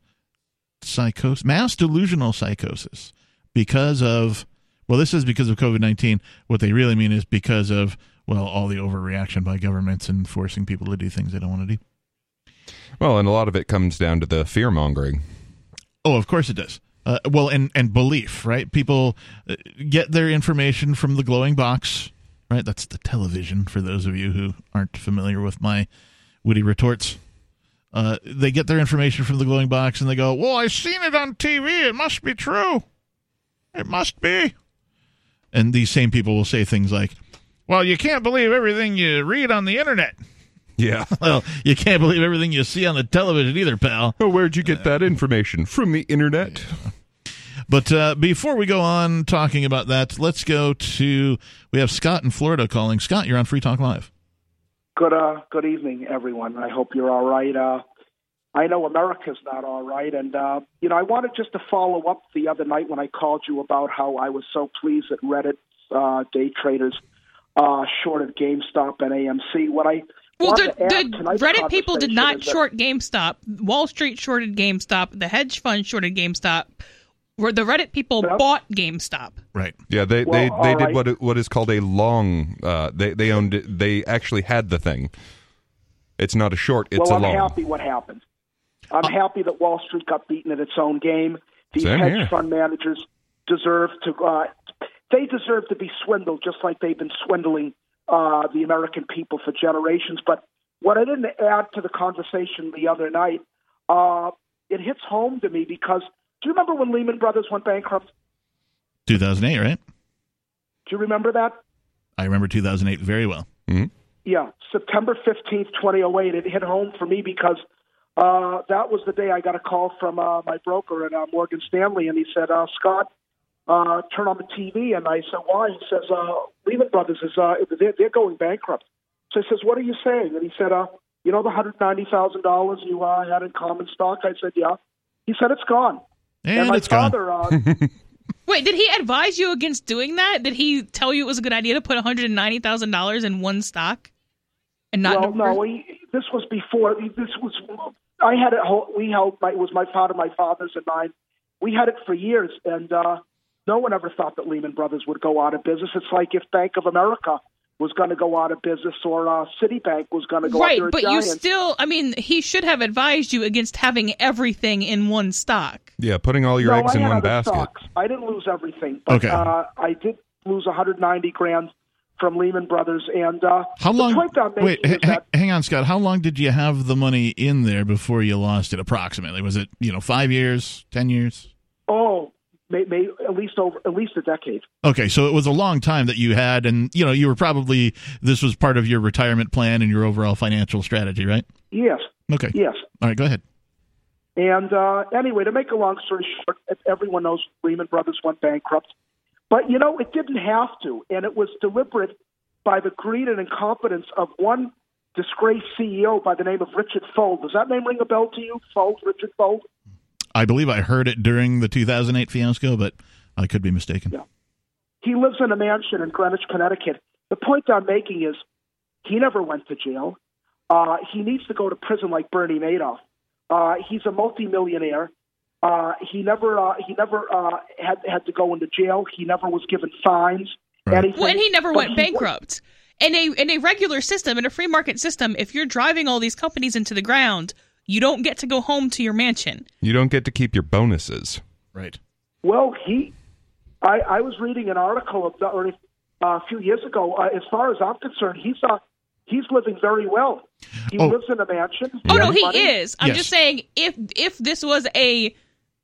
psychosis, mass delusional psychosis, because of. Well, this is because of COVID nineteen. What they really mean is because of well, all the overreaction by governments and forcing people to do things they don't want to do. Well, and a lot of it comes down to the fear mongering. Oh, of course it does. Uh, well, and and belief, right? People uh, get their information from the glowing box, right? That's the television. For those of you who aren't familiar with my witty retorts, uh, they get their information from the glowing box, and they go, "Well, I've seen it on TV. It must be true. It must be." And these same people will say things like, "Well, you can't believe everything you read on the internet." Yeah. Well, you can't believe everything you see on the television either, pal. Oh, where'd you get that information? From the internet? But uh, before we go on talking about that, let's go to we have Scott in Florida calling. Scott, you're on Free Talk Live. Good uh good evening everyone. I hope you're all right. Uh I know America's not all right and uh you know I wanted just to follow up the other night when I called you about how I was so pleased that Reddit uh day traders uh shorted GameStop and AMC. What I well, the, the Reddit people did not is that- short GameStop. Wall Street shorted GameStop. The hedge fund shorted GameStop. Where the Reddit people Yep. bought GameStop. Right. Yeah, they Well, they, they did right. what what is called a long. Uh, they they owned. They actually had the thing. It's not a short. It's well, a I'm long. happy what happened. I'm happy that Wall Street got beaten at its own game. These Same hedge here. fund managers deserve to. Uh, they deserve to be swindled, just like they've been swindling uh, the American people for generations. But what I didn't add to the conversation the other night, uh, it hits home to me because do you remember when Lehman Brothers went bankrupt? 2008, right? Do you remember that? I remember 2008 very well. Yeah, September 15th, 2008. It hit home for me because uh, that was the day I got a call from uh, my broker at uh, Morgan Stanley, and he said, uh, Scott, uh, turn on the TV. And I said, why? He says, uh, Lehman Brothers is uh, they're, they're going bankrupt. So he says, what are you saying? And he said, uh, you know the $190,000 you uh, had in common stock? I said, yeah. He said, it's gone. And, my it's gone. father, uh, Wait, did he advise you against doing that? Did he tell you it was a good idea to put one hundred ninety thousand dollars in one stock and not? well, no, he, this was before. This was I had it. whole- We held. My, it was my father, my father's, and mine. We had it for years, and uh, no one ever thought that Lehman Brothers would go out of business. It's like if Bank of America was going to go out of business, or uh, Citibank was going to go. right, They're but you still. I mean, he should have advised you against having everything in one stock. Yeah, putting all your no, eggs I in had one other basket. Stocks. I didn't lose everything, but Okay. uh, I did lose 190 grand from Lehman Brothers. And uh, How long? The point I'm making Wait, ha- that hang on, Scott. How long did you have the money in there before you lost it? Approximately, was it you know five years, ten years? oh, may, may, at least over at least a decade. Okay, so it was a long time that you had, and you know you were probably this was part of your retirement plan and your overall financial strategy, right? Yes, Okay. yes. All right, go ahead. And uh, anyway, to make a long story short, everyone knows Lehman Brothers went bankrupt. But you know, it didn't have to, and it was deliberate by the greed and incompetence of one disgraced CEO by the name of Richard Fuld. Does that name ring a bell to you? Fuld, Richard Fuld. I believe I heard it during the 2008 fiasco, but I could be mistaken. Yeah. He lives in a mansion in Greenwich, Connecticut. The point I'm making is he never went to jail. Uh, he needs to go to prison like Bernie Madoff. Uh, he's a multimillionaire. Uh, he never uh, he never uh, had had to go into jail. He never was given fines. Right. Anything. When he never But went he- bankrupt. In a in a regular system, in a free market system, if you're driving all these companies into the ground, you don't get to go home to your mansion. You don't get to keep your bonuses. Right. Well, he, I, I was reading an article of the, or, uh, a few years ago. Uh, as far as I'm concerned, he's uh, he's living very well. He Oh. lives in a mansion. Oh no, has he is. I'm Yes. just saying if if this was a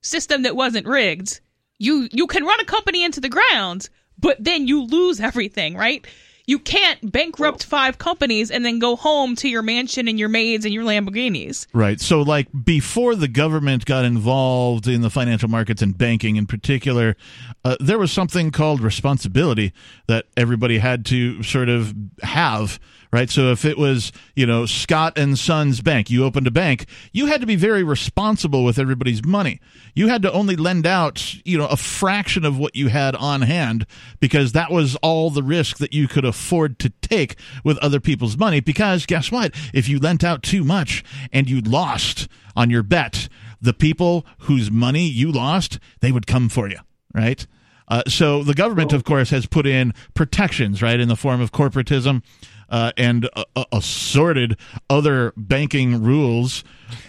system that wasn't rigged, you you can run a company into the ground, but then you lose everything, right? You can't bankrupt five companies and then go home to your mansion and your maids and your Lamborghinis. Right. So, like, before the government got involved in the financial markets and banking in particular, uh, there was something called responsibility that everybody had to sort of have. Right. So, if it was, you know, Scott and Sons Bank, you opened a bank, you had to be very responsible with everybody's money. You had to only lend out, you know, a fraction of what you had on hand because that was all the risk that you could afford to take with other people's money. Because guess what? If you lent out too much and you lost on your bet, the people whose money you lost, they would come for you, right? Uh, so the government, of course, has put in protections, right, in the form of corporatism uh, and uh, uh, assorted other banking rules.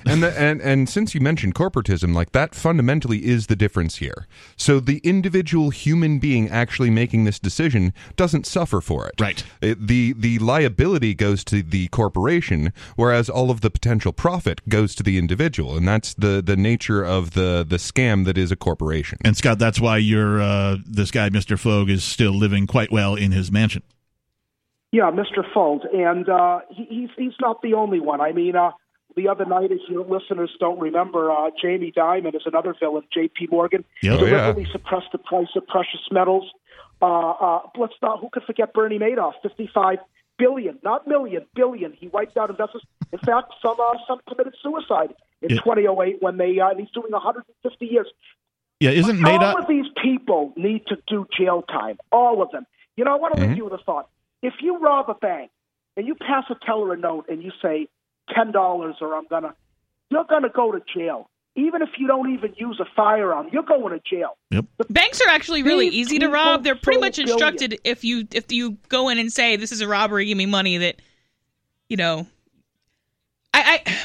and the, and and since you mentioned corporatism, like that fundamentally is the difference here. So the individual human being actually making this decision doesn't suffer for it. Right. It- the the liability goes to the corporation, whereas all of the potential profit goes to the individual, and that's the the nature of the the scam that is a corporation. And Scott, that's why you're uh, this guy, Mr. Fogue, is still living quite well in his mansion. Yeah, Mr. Fuld, and uh, he, he's he's not the only one. I mean, uh, the other night, if your listeners don't remember, uh, Jamie Dimon is another villain. J.P. Morgan Yep. Oh, yeah. deliberately suppressed the price of precious metals. Uh, uh, let's not. Who could forget Bernie Madoff? Fifty-five billion, not million, billion. He wiped out investors. In fact, some uh, some committed suicide in Yeah. 2008 when they uh, he's doing 150 years. Yeah, isn't Madoff? All of these people need to do jail time. All of them. You know, I want to leave you with a thought. If you rob a bank and you pass a teller a note and you say ten dollars or I'm gonna, you're gonna go to jail. Even if you don't even use a firearm, you're going to jail. Yep. Banks are actually really These easy to rob. They're pretty much instructed if you if you go in and say this is a robbery, give me money. That you know, I I,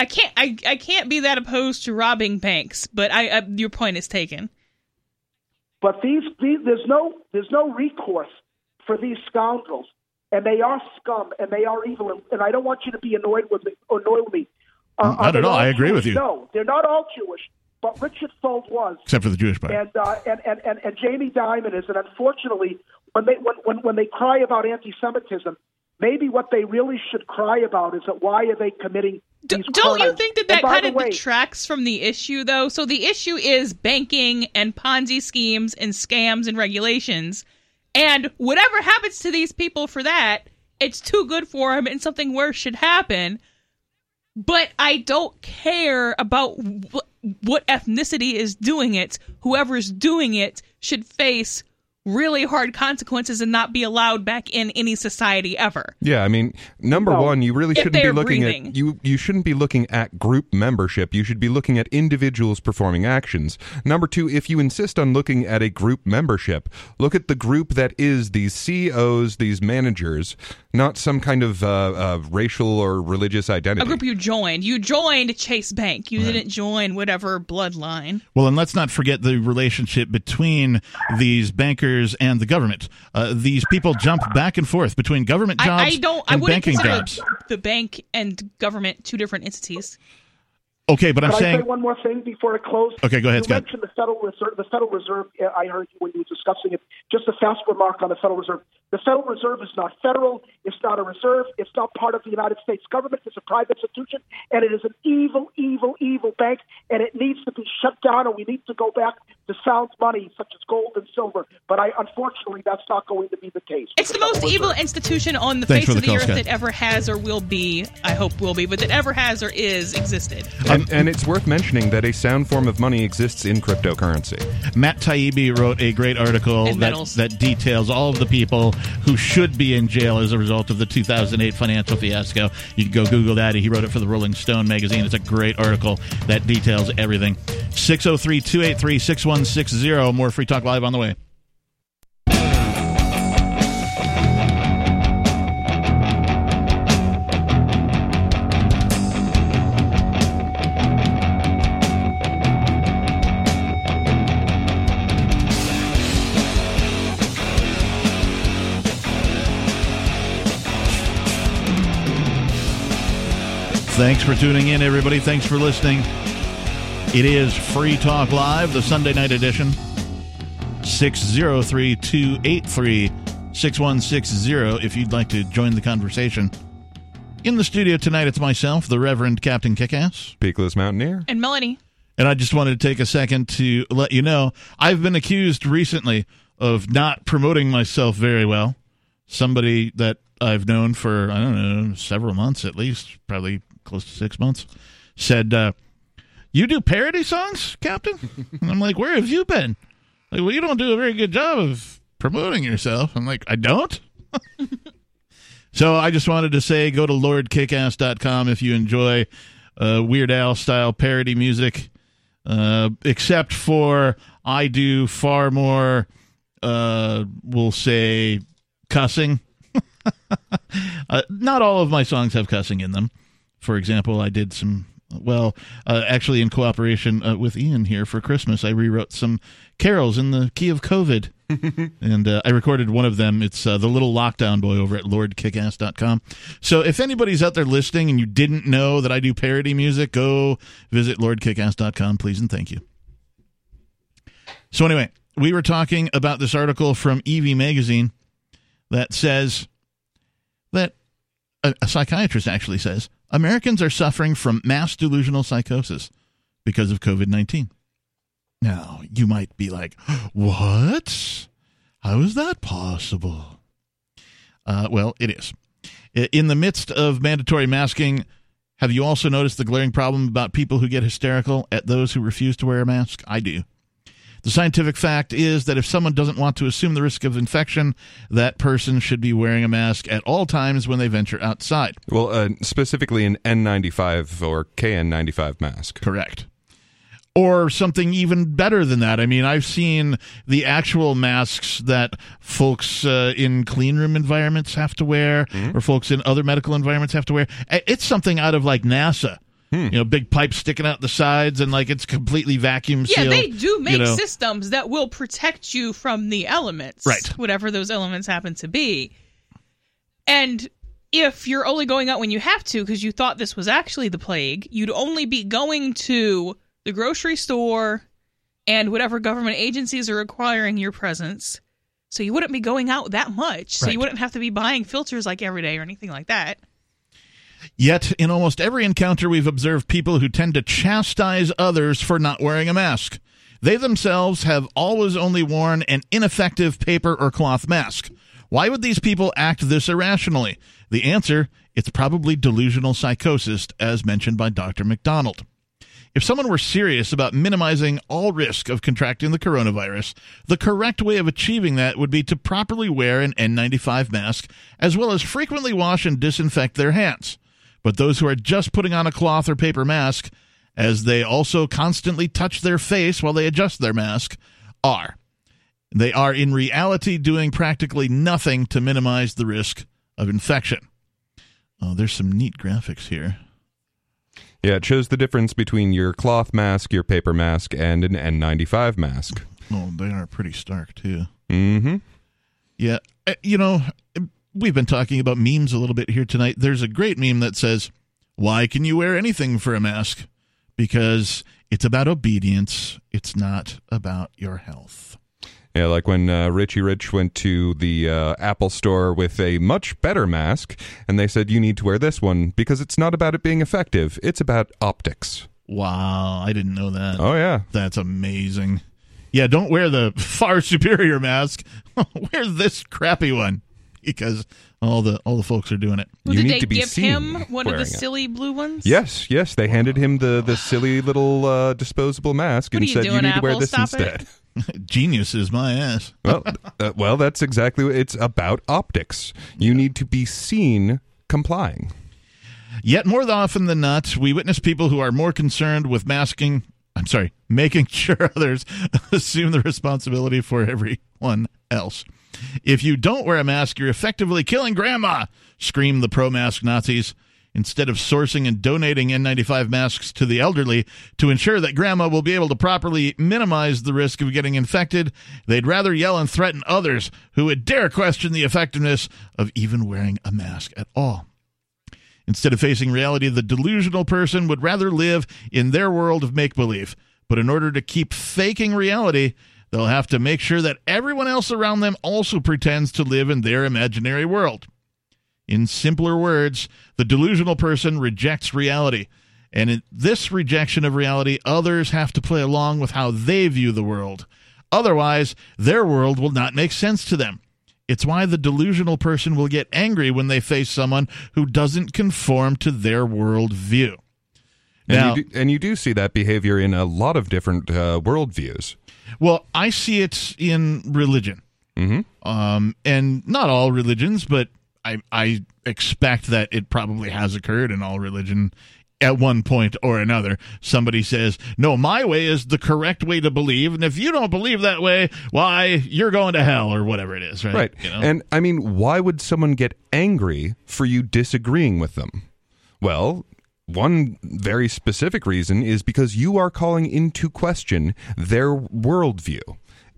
I can't I, I can't be that opposed to robbing banks. But I, I your point is taken. But these, these there's no there's no recourse for these scoundrels, and they are scum and they are evil. And, and I don't want you to be annoyed with me. Annoyed with me. Uh, Not are they at all. all I agree with you. No, they're not all Jewish. But Richard Fuld was. Except for the Jewish part. and, uh, and, and, and, and Jamie Dimon is, and unfortunately, when they when, when, when they cry about anti-Semitism, maybe what they really should cry about is that why are they committing D- these don't you think that that kind of way, detracts from the issue, though? So the issue is banking and Ponzi schemes and scams and regulations, and whatever happens to these people for that, it's too good for them, and something worse should happen. But I don't care about wh- what ethnicity is doing it. Whoever's doing it should face really hard consequences and not be allowed back in any society ever. Yeah, I mean, number No. one, you really shouldn't be looking breathing. at you. You shouldn't be looking at group membership. You should be looking at individuals performing actions. Number two, if you insist on looking at a group membership, look at the group that is these CEOs, these managers, not some kind of uh, uh, racial or religious identity. A group you joined. You joined Chase Bank. You didn't join whatever bloodline. Well, and let's not forget the relationship between these bankers and the government. Uh, these people jump back and forth between government jobs I, I don't. I and wouldn't banking consider jobs. the bank and government two different entities. Okay, but I'm Can I saying say one more thing before I close? Okay, go ahead, You Scott. mentioned the Federal Reserve. The Federal Reserve. uh, I heard you when you were discussing it. Just a fast remark on the Federal Reserve. The Federal Reserve is not federal. It's not a reserve. It's not part of the United States government. It's a private institution, and it is an evil, evil, evil bank. And it needs to be shut down, and we need to go back to sound money such as gold and silver. But I, unfortunately, that's not going to be the case. It's the most evil institution on the Thanks face for of the the call, earth Scott. that ever has or will be. I hope will be, but that ever has or is existed. And, and it's worth mentioning that a sound form of money exists in cryptocurrency. Matt Taibbi wrote a great article And that, medals. that details all of the people who should be in jail as a result of the 2008 financial fiasco. You can go Google that. He wrote it for the Rolling Stone magazine. It's a great article that details everything. 603 283 6160. More Free Talk Live on the way. Thanks for tuning in, everybody. Thanks for listening. It is Free Talk Live, the Sunday night edition. 603 283 6160 if you'd like to join the conversation. In the studio tonight, it's myself, the Reverend Captain Kickass. Peakless Mountaineer. And Melanie, And I just wanted to take a second to let you know I've been accused recently of not promoting myself very well. Somebody that I've known for, I don't know, several months at least, probably close to six months, said, uh, You do parody songs, Captain? and I'm like, Where have you been? Like, well, you don't do a very good job of promoting yourself. I'm like, I don't? So I just wanted to say go to lordkickass.com if you enjoy uh, Weird Al style parody music. Uh, except for I do far more, uh, we'll say, cussing. uh, not all of my songs have cussing in them. For example, I did some, well, uh, actually, in cooperation uh, with Ian here for Christmas, I rewrote some carols in the key of COVID and uh, I recorded one of them. It's uh, the little lockdown boy over at lordkickass.com. So if anybody's out there listening and you didn't know that I do parody music, go visit lordkickass.com, please and thank you. So anyway, we were talking about this article from EV Magazine that says that a, a psychiatrist actually says Americans are suffering from mass delusional psychosis because of COVID 19. Now, you might be like, what? How is that possible? Uh, well, it is. In the midst of mandatory masking, have you also noticed the glaring problem about people who get hysterical at those who refuse to wear a mask? I do. The scientific fact is that if someone doesn't want to assume the risk of infection, that person should be wearing a mask at all times when they venture outside. Well, uh, specifically an N95 or KN95 mask. Correct. Or something even better than that. I mean, I've seen the actual masks that folks uh, in clean room environments have to wear, or folks in other medical environments have to wear. It's something out of like NASA. Hmm. You know, big pipes sticking out the sides, and like it's completely vacuum sealed. yeah, they do make you know. systems that will protect you from the elements, Right. Whatever those elements happen to be. And if you're only going out when you have to because you thought this was actually the plague, you'd only be going to the grocery store and whatever government agencies are requiring your presence. So you wouldn't be going out that much. So Right. you wouldn't have to be buying filters like every day or anything like that. Yet, in almost every encounter, we've observed people who tend to chastise others for not wearing a mask. They themselves have always only worn an ineffective paper or cloth mask. Why would these people act this irrationally? The answer it's probably delusional psychosis, as mentioned by Dr. McDonald. If someone were serious about minimizing all risk of contracting the coronavirus, the correct way of achieving that would be to properly wear an N95 mask, as well as frequently wash and disinfect their hands. But those who are just putting on a cloth or paper mask, as they also constantly touch their face while they adjust their mask, are. They are in reality doing practically nothing to minimize the risk of infection. Oh, there's some neat graphics here. Yeah, it shows the difference between your cloth mask, your paper mask, and an N95 mask. Oh, they are pretty stark too. Mm-hmm. Yeah, uh, you know, we've been talking about memes a little bit here tonight. There's a great meme that says, "Why can you wear anything for a mask? because it's about obedience. It's not about your health. Yeah, like when uh, Richie Rich went to the uh, Apple store with a much better mask, and they said, You need to wear this one because it's not about it being effective, it's about optics. Wow, I didn't know that. Oh, yeah. That's amazing. Yeah, don't wear the far superior mask. wear this crappy one because all the all the folks are doing it. Well, You did need they to be give seen him one of the wearing it. silly blue ones? Yes, yes, they handed him the, the silly little uh, disposable mask What and are you said, doing, You need to wear Apple? this Stop it." instead. Genius is my ass. well, uh, well, that's exactly what it's about optics. You need to be seen complying. Yet more often than not, we witness people who are more concerned with masking. I'm sorry, making sure others assume the responsibility for everyone else. If you don't wear a mask, you're effectively killing grandma, scream the pro mask Nazis. Instead of sourcing and donating N95 masks to the elderly to ensure that grandma will be able to properly minimize the risk of getting infected, they'd rather yell and threaten others who would dare question the effectiveness of even wearing a mask at all. Instead of facing reality, the delusional person would rather live in their world of make believe. But in order to keep faking reality, they'll have to make sure that everyone else around them also pretends to live in their imaginary world. In simpler words, the delusional person rejects reality. And in this rejection of reality, others have to play along with how they view the world. Otherwise, their world will not make sense to them. It's why the delusional person will get angry when they face someone who doesn't conform to their world view. And, Now- you do, and you do see that behavior in a lot of different uh, worldviews. Well, I see it in religion, mm-hmm. um, and not all religions, but I I expect that it probably has occurred in all religion at one point or another. Somebody says, "No, my way is the correct way to believe, and if you don't believe that way, why you're going to hell or whatever it is." Right? Right. You know? And I mean, why would someone get angry for you disagreeing with them? Well, one very specific reason is because you are calling into question their worldview.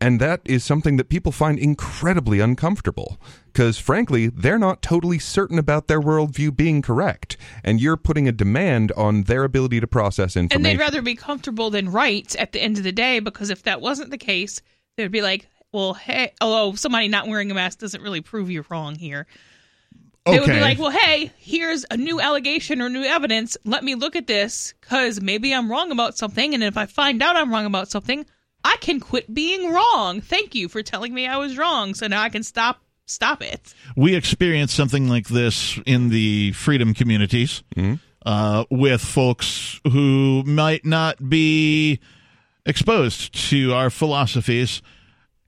And that is something that people find incredibly uncomfortable. Because frankly, they're not totally certain about their worldview being correct. And you're putting a demand on their ability to process information. And they'd rather be comfortable than right at the end of the day because if that wasn't the case, they would be like, well, hey, although somebody not wearing a mask doesn't really prove you're wrong here. They would be like, well, hey, here's a new allegation or new evidence. Let me look at this because maybe I'm wrong about something. And if I find out I'm wrong about something, I can quit being wrong. Thank you for telling me I was wrong. So now I can stop stop it. we experienced something like this in the freedom communities uh, with folks who might not be exposed to our philosophies.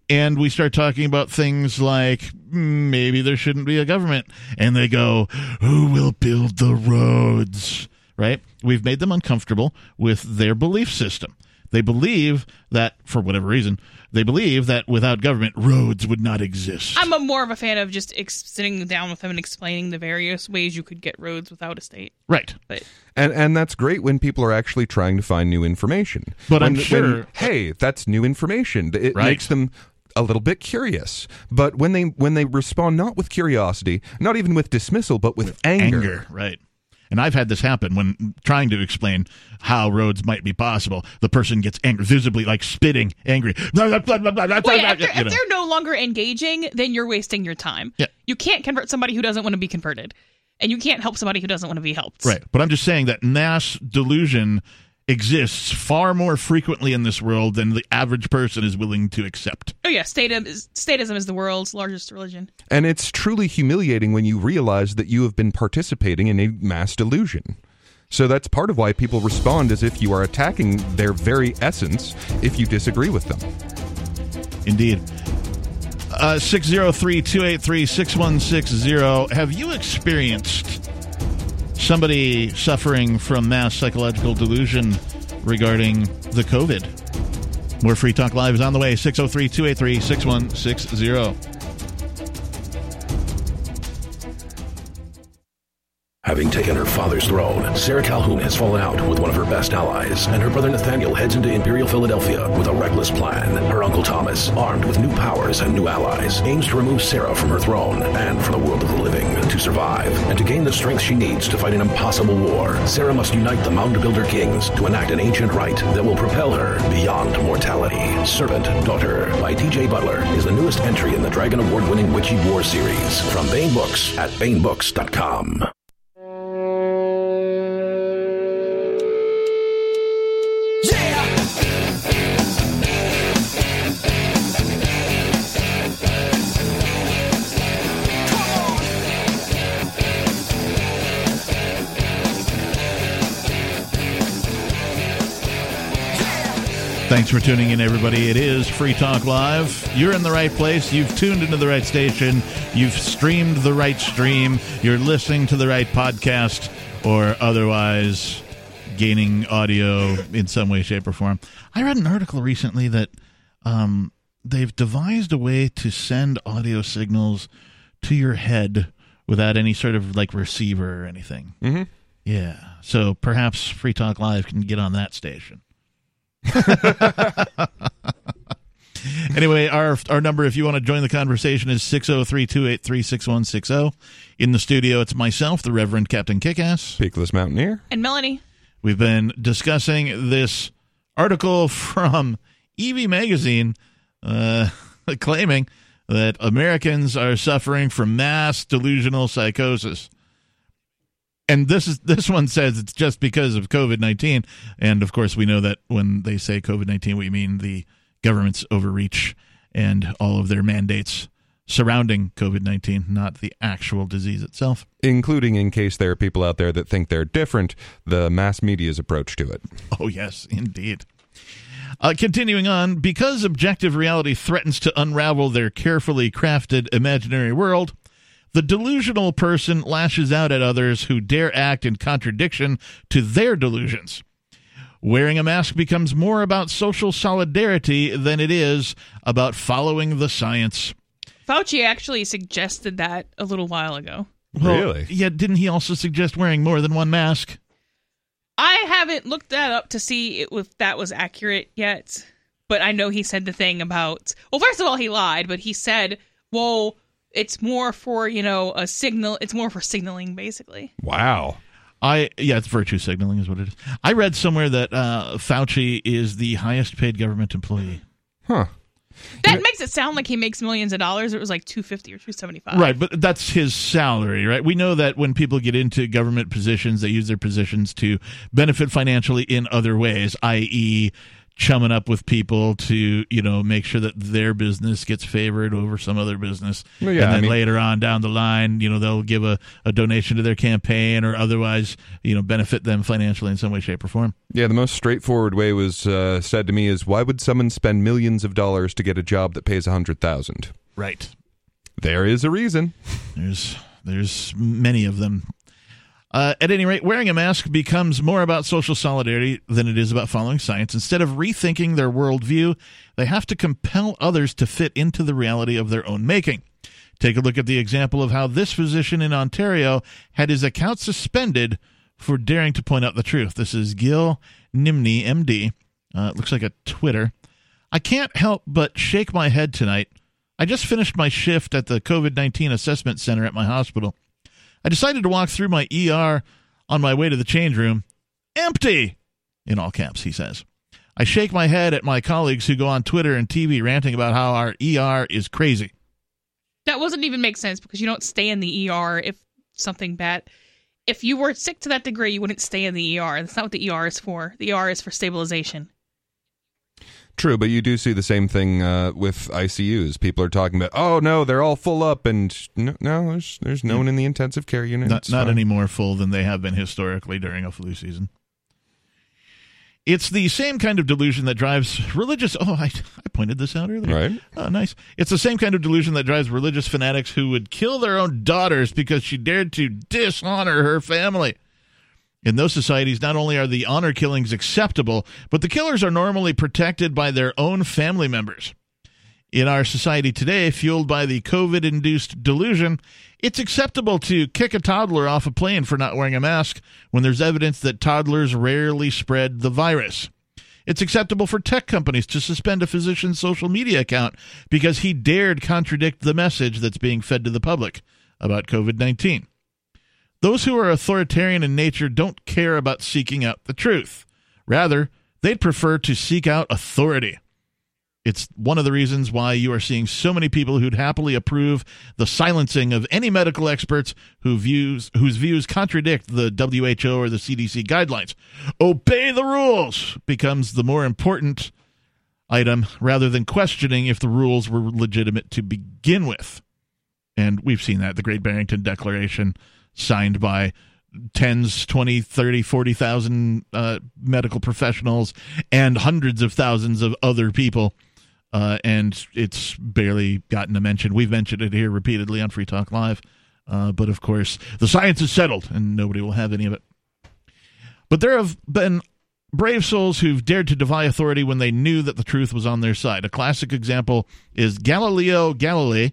And we start talking about things like "Mm, maybe there shouldn't be a government. And they go, Who will build the roads? Right? We've made them uncomfortable with their belief system. They believe that, for whatever reason, they believe that without government, roads would not exist. I'm a more of a fan of just ex- sitting down with them and explaining the various ways you could get roads without a state. right. But And and that's great when people are actually trying to find new information. But when, I'm sure- when, hey, that's new information. It Right. makes them a little bit curious. But when they when they respond not with curiosity, not even with dismissal, but with, anger, anger, right. And I've had this happen when trying to explain how roads might be possible. The person gets angry, visibly like spitting, angry. Blah, blah, blah, blah, blah, blah, well, blah, yeah, if, they're, you if they're no longer engaging, then you're wasting your time. Yeah. You can't convert somebody who doesn't want to be converted, and you can't help somebody who doesn't want to be helped. Right. But I'm just saying that mass delusion exists far more frequently in this world than the average person is willing to accept. Oh yeah, statism is, statism is the world's largest religion. and it's truly humiliating when you realize that you have been participating in a mass delusion. So that's part of why people respond as if you are attacking their very essence if you disagree with them. Indeed. Uh, 603 283 6160. Have you experienced somebody suffering from mass psychological delusion regarding the COVID? More Free Talk Live is on the way. 603 283 6160. Having taken her father's throne, Sarah Calhoun has fallen out with one of her best allies, and her brother Nathaniel heads into Imperial Philadelphia with a reckless plan. Her uncle Thomas, armed with new powers and new allies, aims to remove Sarah from her throne and from the world of the living. To survive and to gain the strength she needs to fight an impossible war, Sarah must unite the Mound Builder Kings to enact an ancient rite that will propel her beyond mortality. Serpent Daughter by D.J. Butler is the newest entry in the Dragon Award winning Witchy War series from Baen Books at BaenBooks.com. Thanks for tuning in, everybody. It is Free Talk Live. You're in the right place. You've tuned into the right station. You've streamed the right stream. You're listening to the right podcast or otherwise gaining audio in some way, shape, or form. I read an article recently that um, they've devised a way to send audio signals to your head without any sort of like receiver or anything. Mm-hmm. Yeah. So perhaps Free Talk Live can get on that station. anyway, our our number if you want to join the conversation is 603-283-6160. In the studio it's myself, the Reverend Captain Kickass. Peakless Mountaineer. And Melanie. We've been discussing this article from Evie magazine uh, claiming that Americans are suffering from mass delusional psychosis and this is this one says it's just because of COVID nineteen, and of course we know that when they say COVID nineteen, we mean the government's overreach and all of their mandates surrounding COVID nineteen, not the actual disease itself. Including, in case there are people out there that think they're different, the mass media's approach to it. Oh yes, indeed. Uh, continuing on, because objective reality threatens to unravel their carefully crafted imaginary world, the delusional person lashes out at others who dare act in contradiction to their delusions. Wearing a mask becomes more about social solidarity than it is about following the science. Fauci actually suggested that a little while ago. Well, Really? Yeah, didn't he also suggest wearing more than one mask? I haven't looked that up to see if that was accurate yet, but I know he said the thing about. Well, first of all, he lied, but he said, "Well, it's more for you know a signal. It's more for signaling, basically." Wow. I yeah, it's virtue signaling is what it is. I read somewhere that uh, Fauci is the highest paid government employee. Huh. That makes it sound like he makes millions of dollars. It was like two fifty or two seventy five. Right, but that's his salary, right? We know that when people get into government positions, they use their positions to benefit financially in other ways, i.e., chumming up with people to, you know, make sure that their business gets favored over some other business. Yeah, and then I mean- later on down the line, you know, they'll give a, a donation to their campaign or otherwise, you know, benefit them financially in some way, shape, or form. Yeah, the most straightforward way was uh, said to me is why would someone spend millions of dollars to get a job that pays a hundred thousand? Right. There is a reason. There's there's many of them. Uh, at any rate, wearing a mask becomes more about social solidarity than it is about following science. Instead of rethinking their worldview, they have to compel others to fit into the reality of their own making. Take a look at the example of how this physician in Ontario had his account suspended for daring to point out the truth. This is Gil Nimney, MD. Uh, it looks like a Twitter. I can't help but shake my head tonight. I just finished my shift at the COVID 19 assessment center at my hospital. I decided to walk through my ER on my way to the change room. Empty! In all caps, he says. I shake my head at my colleagues who go on Twitter and TV ranting about how our ER is crazy. That doesn't even make sense because you don't stay in the ER if something bad. If you were sick to that degree, you wouldn't stay in the ER. That's not what the ER is for. The ER is for stabilization. True, but you do see the same thing uh, with ICUs. People are talking about, oh no, they're all full up, and no, no there's there's no one in the intensive care unit. Not, not any more full than they have been historically during a flu season. It's the same kind of delusion that drives religious. Oh, I, I pointed this out earlier. Right. Oh, nice. It's the same kind of delusion that drives religious fanatics who would kill their own daughters because she dared to dishonor her family. In those societies, not only are the honor killings acceptable, but the killers are normally protected by their own family members. In our society today, fueled by the COVID induced delusion, It's acceptable to kick a toddler off a plane for not wearing a mask when there's evidence that toddlers rarely spread the virus. It's acceptable for tech companies to suspend a physician's social media account because he dared contradict the message that's being fed to the public about COVID 19. Those who are authoritarian in nature don't care about seeking out the truth. Rather, they'd prefer to seek out authority. It's one of the reasons why you are seeing so many people who'd happily approve the silencing of any medical experts who views whose views contradict the WHO or the CDC guidelines. Obey the rules becomes the more important item rather than questioning if the rules were legitimate to begin with. And we've seen that the Great Barrington Declaration signed by tens, 20, 30, 40,000 uh, medical professionals and hundreds of thousands of other people uh, and it's barely gotten a mention. We've mentioned it here repeatedly on Free Talk Live, uh, but of course, the science is settled, and nobody will have any of it. But there have been brave souls who've dared to defy authority when they knew that the truth was on their side. A classic example is Galileo Galilei.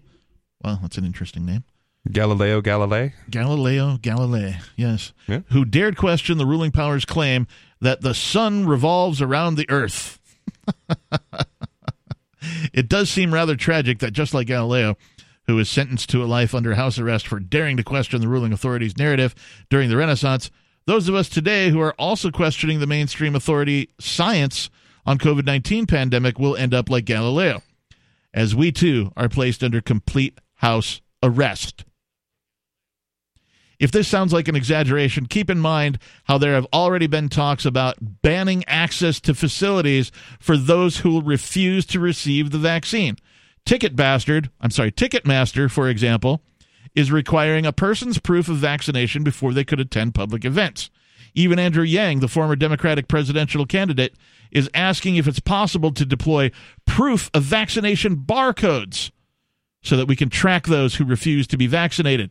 Well, that's an interesting name. Galileo Galilei? Galileo Galilei, yes. Yeah. Who dared question the ruling power's claim that the sun revolves around the earth. It does seem rather tragic that just like Galileo, who was sentenced to a life under house arrest for daring to question the ruling authority's narrative during the Renaissance, those of us today who are also questioning the mainstream authority science on COVID-19 pandemic will end up like Galileo, as we too are placed under complete house arrest. If this sounds like an exaggeration, keep in mind how there have already been talks about banning access to facilities for those who refuse to receive the vaccine. Ticket Bastard, I'm sorry, Ticketmaster, for example, is requiring a person's proof of vaccination before they could attend public events. Even Andrew Yang, the former Democratic presidential candidate, is asking if it's possible to deploy proof of vaccination barcodes so that we can track those who refuse to be vaccinated.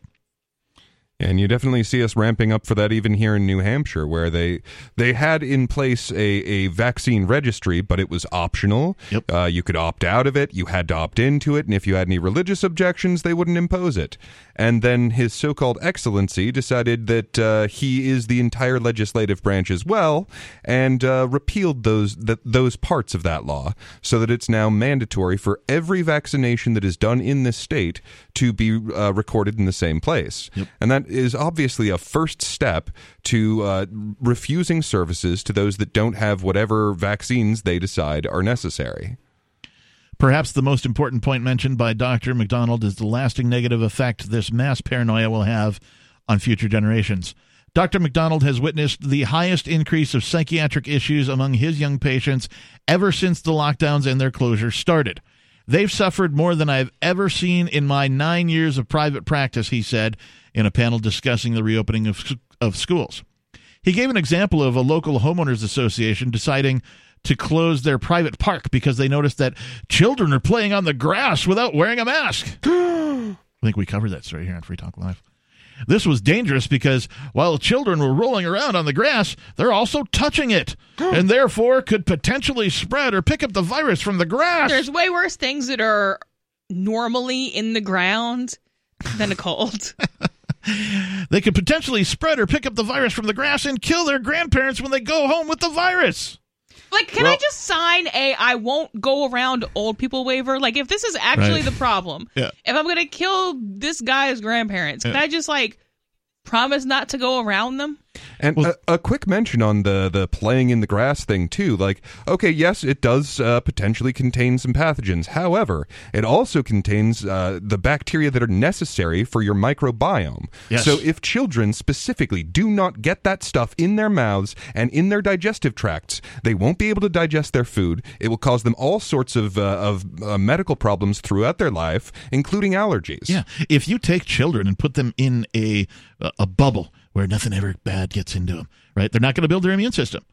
And you definitely see us ramping up for that even here in New Hampshire, where they they had in place a, a vaccine registry, but it was optional. Yep. Uh, you could opt out of it. You had to opt into it, and if you had any religious objections, they wouldn't impose it. And then his so-called excellency decided that uh, he is the entire legislative branch as well, and uh, repealed those that those parts of that law, so that it's now mandatory for every vaccination that is done in this state to be uh, recorded in the same place. And that is obviously a first step to uh, refusing services to those that don't have whatever vaccines they decide are necessary. Perhaps the most important point mentioned by Dr. McDonald is the lasting negative effect this mass paranoia will have on future generations. Dr. McDonald has witnessed the highest increase of psychiatric issues among his young patients ever since the lockdowns and their closure started. They've suffered more than I've ever seen in my nine years of private practice, he said in a panel discussing the reopening of, of schools. He gave an example of a local homeowners association deciding to close their private park because they noticed that children are playing on the grass without wearing a mask. I think we covered that story here on Free Talk Live. This was dangerous because while children were rolling around on the grass, they're also touching it and therefore could potentially spread or pick up the virus from the grass. There's way worse things that are normally in the ground than a cold. They could potentially spread or pick up the virus from the grass and kill their grandparents when they go home with the virus. Like, can I just sign a I won't go around old people waiver? Like, if this is actually Right. the problem, Yeah. if I'm going to kill this guy's grandparents, can Yeah. I just, like, promise not to go around them? And a, a quick mention on the the playing in the grass thing too. Like, okay, yes, it does uh, potentially contain some pathogens. However, it also contains uh, the bacteria that are necessary for your microbiome. Yes. So, if children specifically do not get that stuff in their mouths and in their digestive tracts, they won't be able to digest their food. It will cause them all sorts of uh, of uh, medical problems throughout their life, including allergies. Yeah, if you take children and put them in a a bubble where nothing ever bad gets into them, right? They're not going to build their immune system,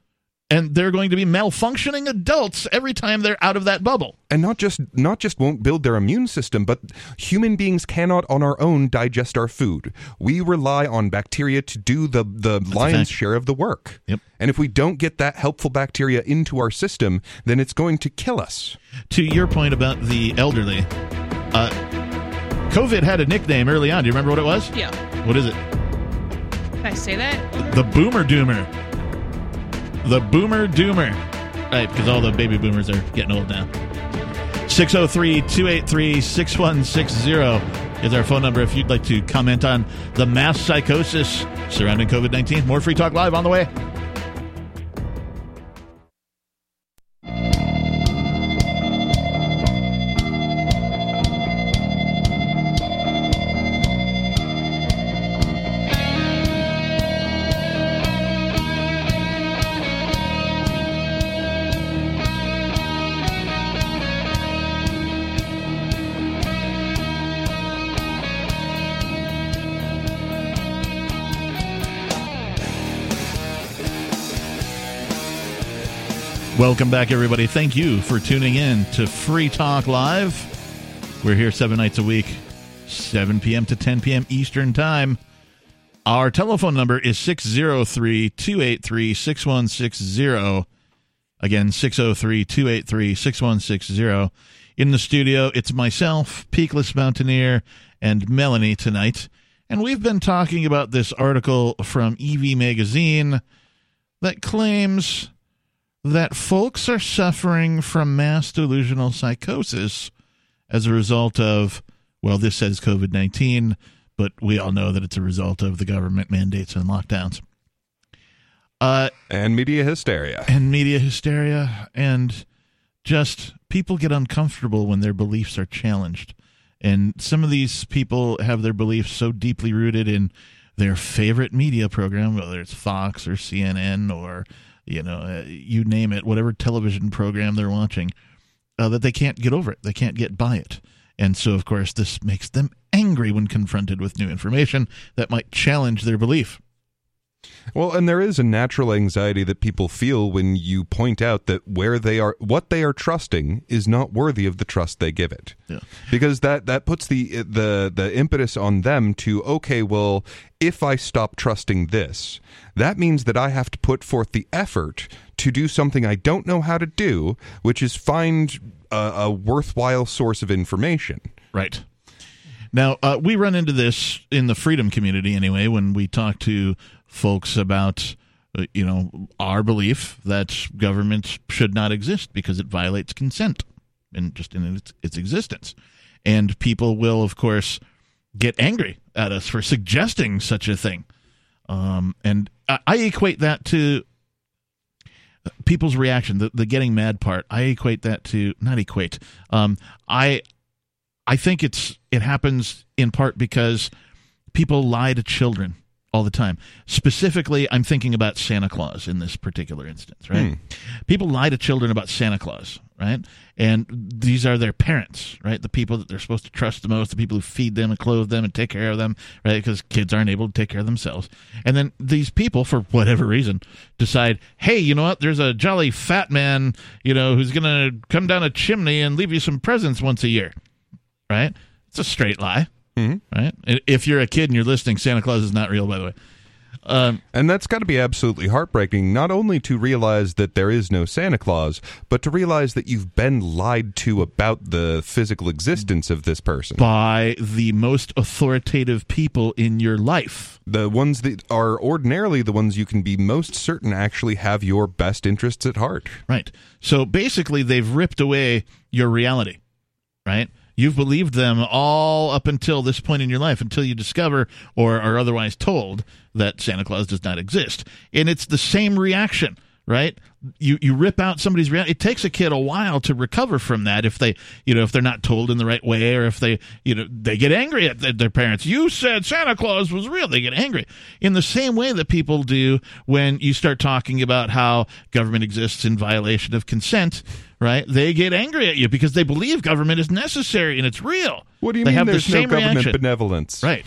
and they're going to be malfunctioning adults every time they're out of that bubble. and not just not just won't build their immune system but human beings cannot on our own digest our food we rely on bacteria to do the the lion's share of the work Yep. and if we don't get that helpful bacteria into our system then it's going to kill us To your point about the elderly, uh, COVID had a nickname early on. Do you remember what it was? Yeah. What is it? Can I say that? The Boomer Doomer. The Boomer Doomer. Right, because all the baby boomers are getting old now. 603 283 6160 is our phone number if you'd like to comment on the mass psychosis surrounding COVID 19. More Free Talk Live on the way. Welcome back, everybody. Thank you for tuning in to Free Talk Live. We're here seven nights a week, 7 p.m. to 10 p.m. Eastern Time. Our telephone number is 603 283 6160. Again, 603 283 6160. In the studio, it's myself, Peakless Mountaineer, and Melanie tonight. And we've been talking about this article from Evie Magazine that claims that folks are suffering from mass delusional psychosis as a result of, well, this says COVID 19, but we all know that it's a result of the government mandates and lockdowns. Uh, and media hysteria. And media hysteria. And just people get uncomfortable when their beliefs are challenged. And some of these people have their beliefs so deeply rooted in their favorite media program, whether it's Fox or CNN or you know, uh, you name it, whatever television program they're watching, uh, that they can't get over it. They can't get by it. And so, of course, this makes them angry when confronted with new information that might challenge their belief. Well, and there is a natural anxiety that people feel when you point out that where they are, what they are trusting, is not worthy of the trust they give it. Yeah. Because that that puts the the the impetus on them to okay, well, if I stop trusting this, that means that I have to put forth the effort to do something I don't know how to do, which is find a, a worthwhile source of information. Right. Now, uh, we run into this in the freedom community anyway when we talk to folks about uh, you know our belief that government should not exist because it violates consent and just in its, its existence. And people will of course get angry at us for suggesting such a thing. Um, and I, I, equate that to people's reaction the, the getting mad part. I equate that to not equate um, i i think it's it happens in part because people lie to children all the time. Specifically, I'm thinking about Santa Claus in this particular instance, right? Hmm. People lie to children about Santa Claus, right? And these are their parents, right? The people that they're supposed to trust the most, the people who feed them and clothe them and take care of them, right? Because kids aren't able to take care of themselves. And then these people, for whatever reason, decide, hey, you know what? There's a jolly fat man, you know, who's going to come down a chimney and leave you some presents once a year, right? It's a straight lie Mm-hmm. Right? If you're a kid and you're listening, Santa Claus is not real, by the way. Um, and that's got to be absolutely heartbreaking, not only to realize that there is no Santa Claus, but to realize that you've been lied to about the physical existence of this person. By the most authoritative people in your life. The ones that are ordinarily the ones you can be most certain actually have your best interests at heart. Right. So basically, they've ripped away your reality, right? You've believed them all up until this point in your life, until you discover or are otherwise told that Santa Claus does not exist. And it's the same reaction right? You you rip out somebody's reality. It takes a kid a while to recover from that if they you know if they're not told in the right way or if they you know they get angry at their parents. You said Santa Claus was real. They get angry in the same way that people do when you start talking about how government exists in violation of consent. Right? They get angry at you because they believe government is necessary and it's real. What do you they mean? There's the no government reaction. benevolence, right?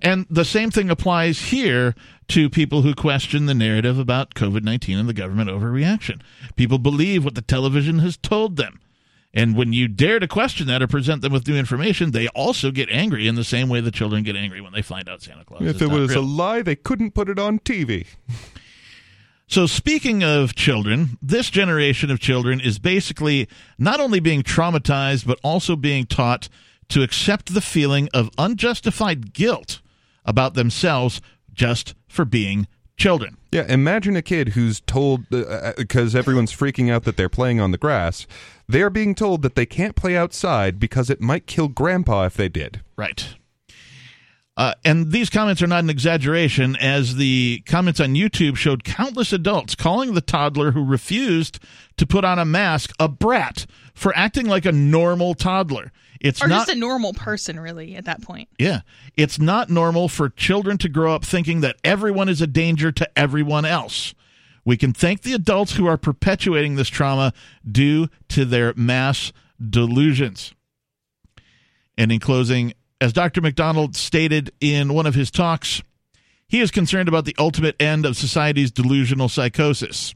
And the same thing applies here to people who question the narrative about COVID 19 and the government overreaction. People believe what the television has told them. And when you dare to question that or present them with new information, they also get angry in the same way the children get angry when they find out Santa Claus. If it was real. a lie, they couldn't put it on TV. So, speaking of children, this generation of children is basically not only being traumatized, but also being taught to accept the feeling of unjustified guilt about themselves just for being children. Yeah, imagine a kid who's told because uh, everyone's freaking out that they're playing on the grass. They're being told that they can't play outside because it might kill grandpa if they did. Right. Uh, and these comments are not an exaggeration, as the comments on YouTube showed countless adults calling the toddler who refused to put on a mask a brat for acting like a normal toddler. It's or not just a normal person, really, at that point. Yeah. It's not normal for children to grow up thinking that everyone is a danger to everyone else. We can thank the adults who are perpetuating this trauma due to their mass delusions. And in closing, as Dr. McDonald stated in one of his talks, he is concerned about the ultimate end of society's delusional psychosis.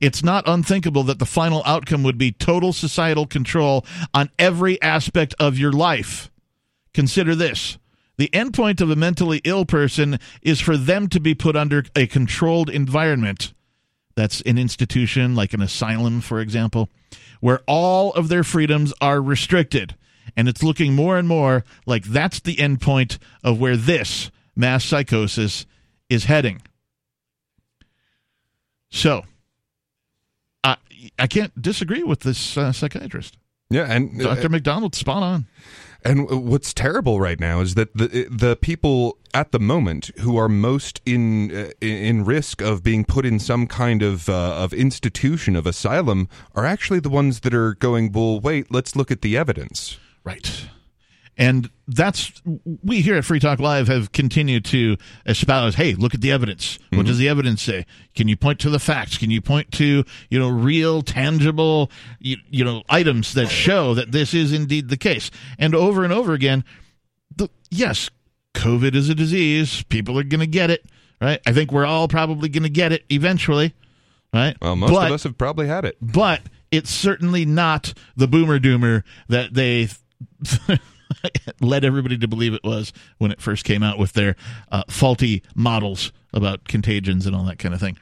It's not unthinkable that the final outcome would be total societal control on every aspect of your life. Consider this the endpoint of a mentally ill person is for them to be put under a controlled environment. That's an institution like an asylum, for example, where all of their freedoms are restricted and it's looking more and more like that's the endpoint of where this mass psychosis is heading. So, I can't disagree with this uh, psychiatrist. Yeah, and Dr. Uh, McDonald spot on. And what's terrible right now is that the the people at the moment who are most in uh, in risk of being put in some kind of uh, of institution of asylum are actually the ones that are going. Well, wait, let's look at the evidence. Right. And that's we here at Free Talk Live have continued to espouse. Hey, look at the evidence. What mm-hmm. does the evidence say? Can you point to the facts? Can you point to you know real, tangible you, you know items that show that this is indeed the case? And over and over again, the, yes, COVID is a disease. People are going to get it. Right. I think we're all probably going to get it eventually. Right. Well, most but, of us have probably had it. But it's certainly not the boomer doomer that they led everybody to believe it was when it first came out with their uh, faulty models about contagions and all that kind of thing.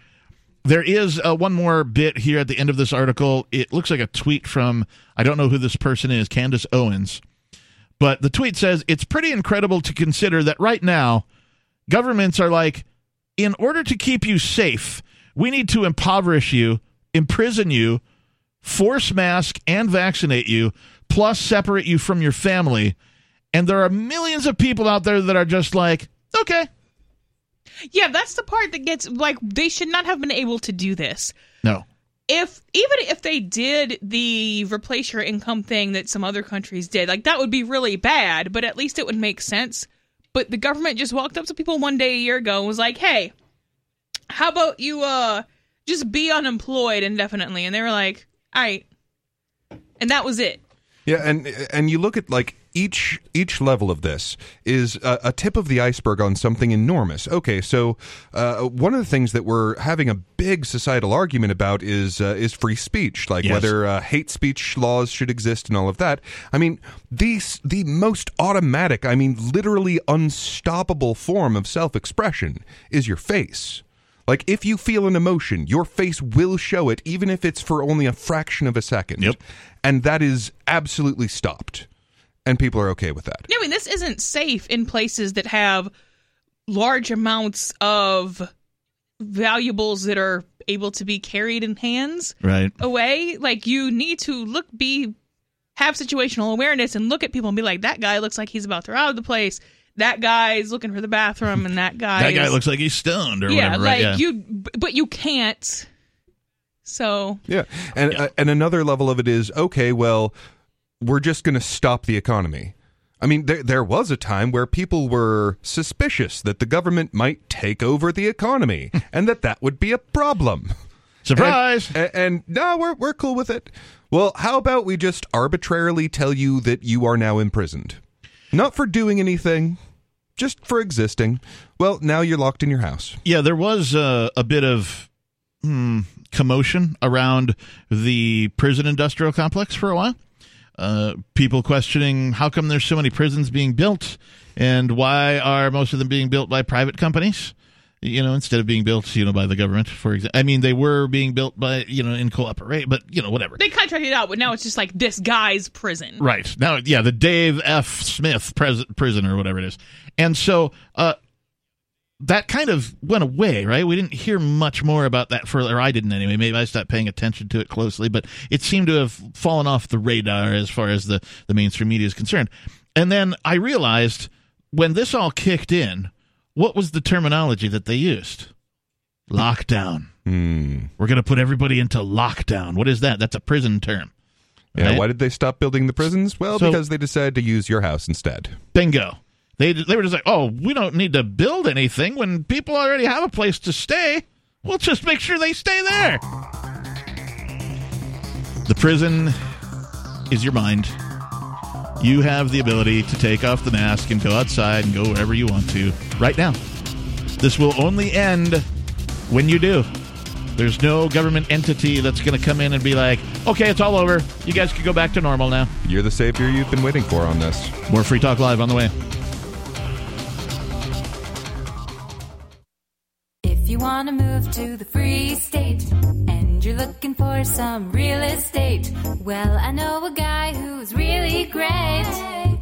There is uh, one more bit here at the end of this article. It looks like a tweet from, I don't know who this person is, Candace Owens. But the tweet says, It's pretty incredible to consider that right now, governments are like, in order to keep you safe, we need to impoverish you, imprison you, force mask and vaccinate you plus separate you from your family. And there are millions of people out there that are just like, okay. Yeah, that's the part that gets like they should not have been able to do this. No. If even if they did the replace your income thing that some other countries did, like that would be really bad, but at least it would make sense. But the government just walked up to people one day a year ago and was like, "Hey, how about you uh just be unemployed indefinitely?" And they were like, "All right." And that was it. Yeah, and and you look at like each each level of this is a, a, tip of the iceberg on something enormous. Okay, so uh, one of the things that we're having a big societal argument about is uh, is free speech, like yes. whether uh, hate speech laws should exist and all of that. I mean, these the most automatic, I mean, literally unstoppable form of self expression is your face. Like if you feel an emotion, your face will show it, even if it's for only a fraction of a second. Yep. And that is absolutely stopped. And people are okay with that. I mean, this isn't safe in places that have large amounts of valuables that are able to be carried in hands right away. Like you need to look be have situational awareness and look at people and be like, that guy looks like he's about to rob the place that guy's looking for the bathroom and that guy that guy looks like he's stoned or yeah, whatever. Like right? Yeah, you, but you can't. So yeah, and yeah. Uh, and another level of it is okay. Well, we're just going to stop the economy. I mean, there there was a time where people were suspicious that the government might take over the economy and that that would be a problem. Surprise! And, and, and no, we're we're cool with it. Well, how about we just arbitrarily tell you that you are now imprisoned? Not for doing anything, just for existing. Well, now you're locked in your house. Yeah, there was uh, a bit of hmm, commotion around the prison industrial complex for a while. Uh, people questioning how come there's so many prisons being built and why are most of them being built by private companies you know, instead of being built, you know, by the government, for example. I mean, they were being built by, you know, in cooperation, but, you know, whatever. They contracted out, but now it's just like this guy's prison. Right. Now, yeah, the Dave F. Smith pres- prison or whatever it is. And so, uh, that kind of went away, right? We didn't hear much more about that for, or I didn't anyway. Maybe I stopped paying attention to it closely, but it seemed to have fallen off the radar as far as the, the mainstream media is concerned. And then I realized when this all kicked in, what was the terminology that they used? Lockdown. Hmm. We're going to put everybody into lockdown. What is that? That's a prison term. Yeah, Right? why did they stop building the prisons? Well, So- because they decided to use your house instead. Bingo. They they were just like, oh, we don't need to build anything when people already have a place to stay. We'll just make sure they stay there. The prison is your mind. You have the ability to take off the mask and go outside and go wherever you want to right now. This will only end when you do. There's no government entity that's going to come in and be like, okay, it's all over. You guys can go back to normal now. You're the savior you've been waiting for on this. More Free Talk Live on the way. Want to move to the free state and you're looking for some real estate, well, I know a guy who's really great.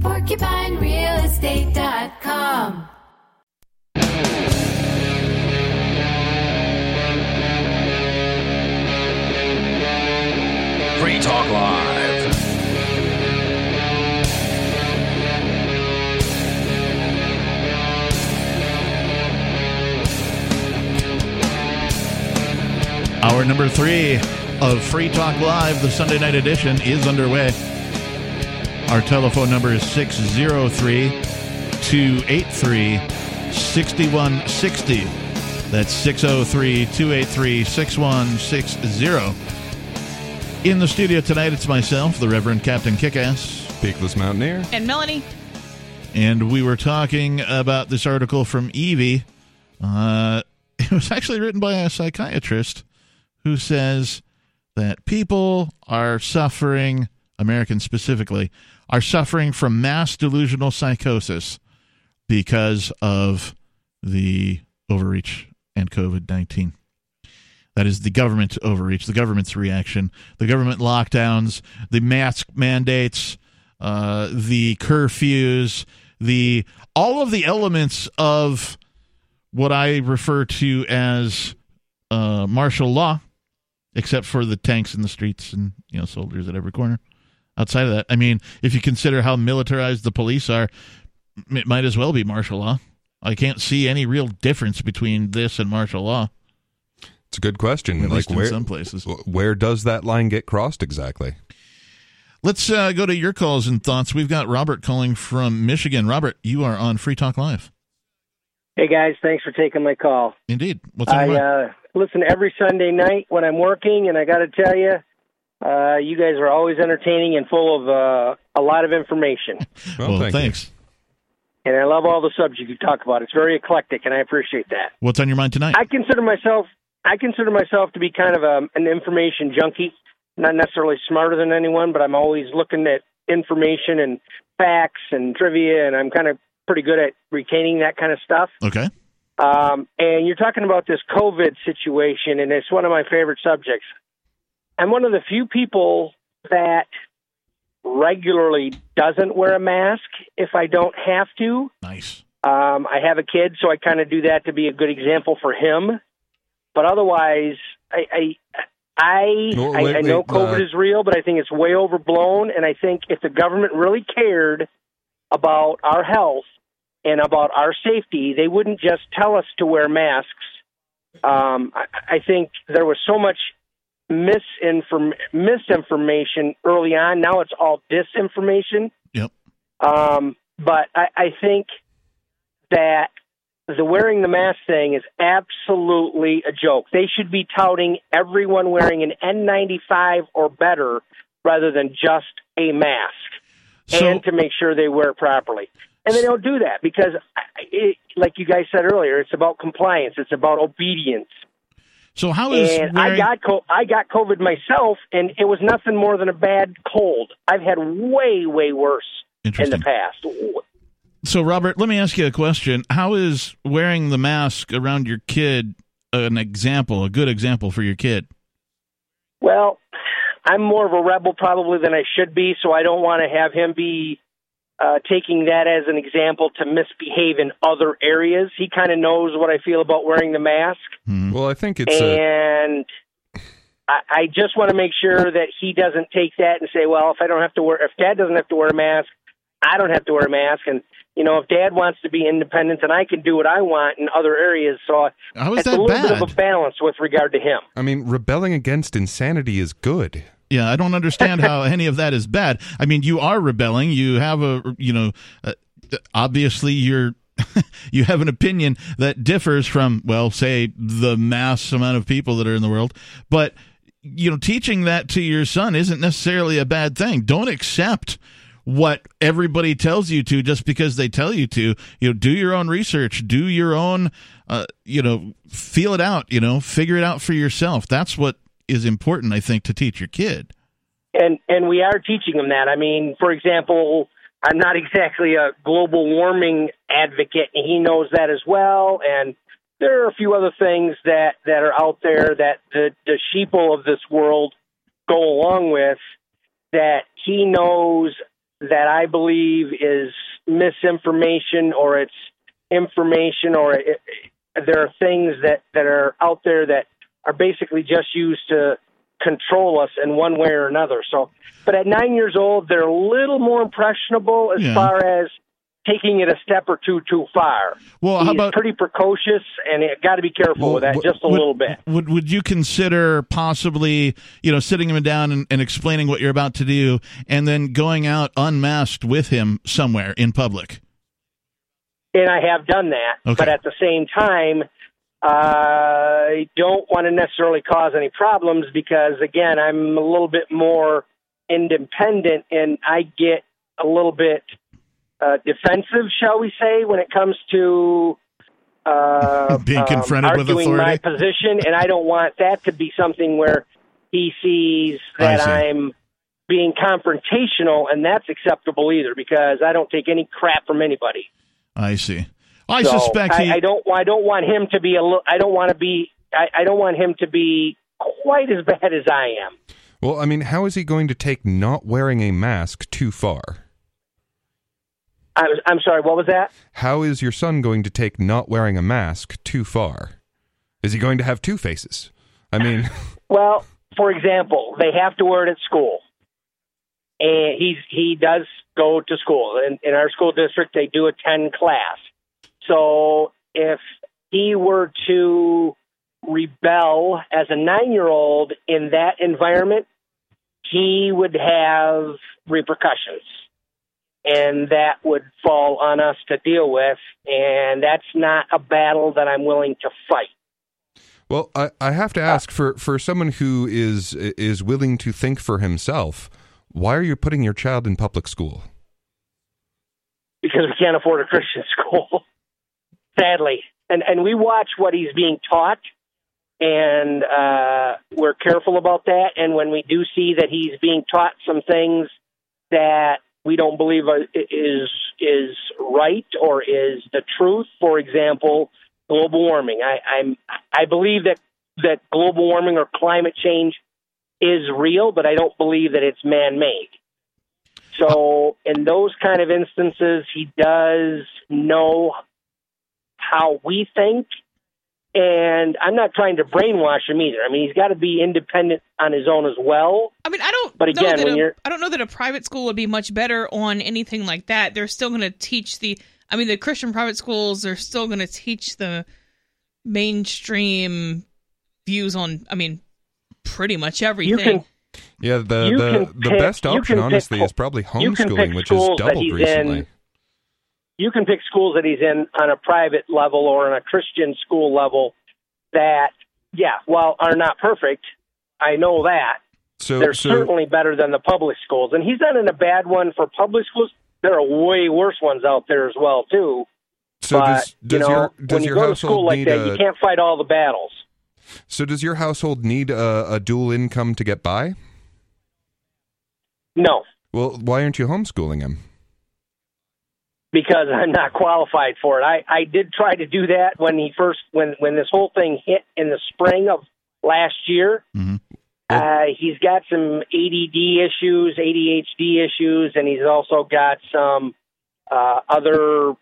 PorcupineRealestate.com. Free Talk Live. Hour number three of Free Talk Live, the Sunday night edition, is underway. Our telephone number is 603 283 6160. That's 603 283 6160. In the studio tonight, it's myself, the Reverend Captain Kickass. Peakless Mountaineer. And Melanie, and we were talking about this article from Evie. Uh, it was actually written by a psychiatrist who says that people are suffering, Americans specifically, are suffering from mass delusional psychosis because of the overreach and COVID 19. That is the government overreach, the government's reaction, the government lockdowns, the mask mandates, uh, the curfews, the all of the elements of what I refer to as uh, martial law, except for the tanks in the streets and you know soldiers at every corner. Outside of that, I mean, if you consider how militarized the police are, it might as well be martial law. I can't see any real difference between this and martial law. It's a good question. At like least in where, some places. where does that line get crossed exactly? Let's uh, go to your calls and thoughts. We've got Robert calling from Michigan. Robert, you are on Free Talk Live. Hey guys, thanks for taking my call. Indeed. What's on I uh, listen every Sunday night when I'm working, and I got to tell you, uh, you guys are always entertaining and full of uh, a lot of information. Well, well, thank you. thanks. and I love all the subjects you talk about. It's very eclectic, and I appreciate that. What's on your mind tonight? I consider myself I consider myself to be kind of a, an information junkie. Not necessarily smarter than anyone, but I'm always looking at information and facts and trivia, and I'm kind of pretty good at retaining that kind of stuff. okay. Um, and you're talking about this COVID situation, and it's one of my favorite subjects. I'm one of the few people that regularly doesn't wear a mask if I don't have to. Nice. Um, I have a kid, so I kind of do that to be a good example for him. But otherwise, I I I, Well, I, I know wait, COVID uh, is real, but I think it's way overblown. And I think if the government really cared about our health and about our safety, they wouldn't just tell us to wear masks. Um, I, I think there was so much misinform- misinformation early on. Now it's all disinformation. Yep. Um, but I, I think that the wearing the mask thing is absolutely a joke. They should be touting everyone wearing an N95 or better rather than just a mask, So- and to make sure they wear it properly. And they don't do that because, it, like you guys said earlier, it's about compliance. It's about obedience. So how is and I got co- I got COVID myself, and it was nothing more than a bad cold. I've had way way worse in the past. So, Robert, let me ask you a question. How is wearing the mask around your kid an example, a good example for your kid? Well, I'm more of a rebel probably than I should be, so I don't want to have him be uh, taking that as an example to misbehave in other areas. He kind of knows what I feel about wearing the mask, Well, I think it's a, and I, I just want to make sure that he doesn't take that and say, "Well, if I don't have to wear, if Dad doesn't have to wear a mask, I don't have to wear a mask." And you know, if Dad wants to be independent, and I can do what I want in other areas, so How is it's that a little bit of a balance with regard to him. I mean, rebelling against insanity is good. Yeah, I don't understand how any of that is bad. I mean, you are rebelling. You have a, you know, uh, obviously you're you have an opinion that differs from, well, say the mass amount of people that are in the world, but you know, teaching that to your son isn't necessarily a bad thing. Don't accept what everybody tells you to just because they tell you to. You know, do your own research, do your own, uh, you know, feel it out. You know, figure it out for yourself. That's what is important, I think, to teach your kid. and and we are teaching them that. I mean, for example, I'm not exactly a global warming advocate, and he knows that as well. And there are a few other things that that are out there that the the sheeple of this world go along with that he knows that I believe is misinformation or it's information or it, there are things that that are out there that are basically just used to control us in one way or another. So, but at nine years old, they're a little more impressionable as Yeah. far as taking it a step or two too far. Well, He's how about pretty precocious, and got to be careful Well, with that just a would, little bit. Would would you consider possibly, you know, sitting him down and, and explaining what you're about to do, and then going out unmasked with him somewhere in public? And I have done that, Okay. but at the same time, I don't want to necessarily cause any problems because, again, I'm a little bit more independent, and I get a little bit uh, defensive, shall we say, when it comes to uh, Being um, confronted with arguing my authority? position, and I don't want that to be something where he sees that. I'm being confrontational, and that's acceptable either because I don't take any crap from anybody. I see. I So, suspect he. I, I don't. I don't want him to be a. li- I don't want to be. I, I don't want him to be quite as bad as I am. Well, I mean, how is he going to take not wearing a mask too far? I'm, I'm sorry. What was that? How is your son going to take not wearing a mask too far? Is he going to have two faces? I mean, Well, for example, they have to wear it at school, and he's he does go to school. In, in our school district, they do attend class. So if he were to rebel as a nine-year-old in that environment, he would have repercussions. And that would fall on us to deal with. And that's not a battle that I'm willing to fight. well, I, I have to ask for for someone who is is willing to think for himself. Why are you putting your child in public school? because we can't afford a Christian school, sadly. And and we watch what he's being taught, and uh, we're careful about that. And when we do see that he's being taught some things that we don't believe is is right or is the truth, for example, global warming. I, I'm I believe that that global warming or climate change is real, but I don't believe that it's man made. So, in those kind of instances, he does know how we think. And I'm not trying to brainwash him either. I mean, he's got to be independent on his own as well. I mean, I don't. But know again, that when a- you're- I don't know that a private school would be much better on anything like that. They're still going to teach the. I mean, the Christian private schools are still going to teach the mainstream views on. I mean, pretty much everything. can- Yeah, the the, can the best option, can pick honestly, is probably you can pick homeschooling, which has doubled recently. in. You can pick schools that he's in on a private level or on a Christian school level that, yeah, well, are not perfect. I know that. So, They're so certainly better than the public schools. And he's not in a bad one for public schools. There are way worse ones out there as well, too. so but, does, you know, your does when you your go to school like that, a you can't fight all the battles. so does your household need a, a dual income to get by? No, Well, why aren't you homeschooling him? Because I'm not qualified for it. I, I did try to do that when he first when when this whole thing hit in the spring of last year. Mhm. Uh, he's got some ADD issues, ADHD issues, and he's also got some uh, other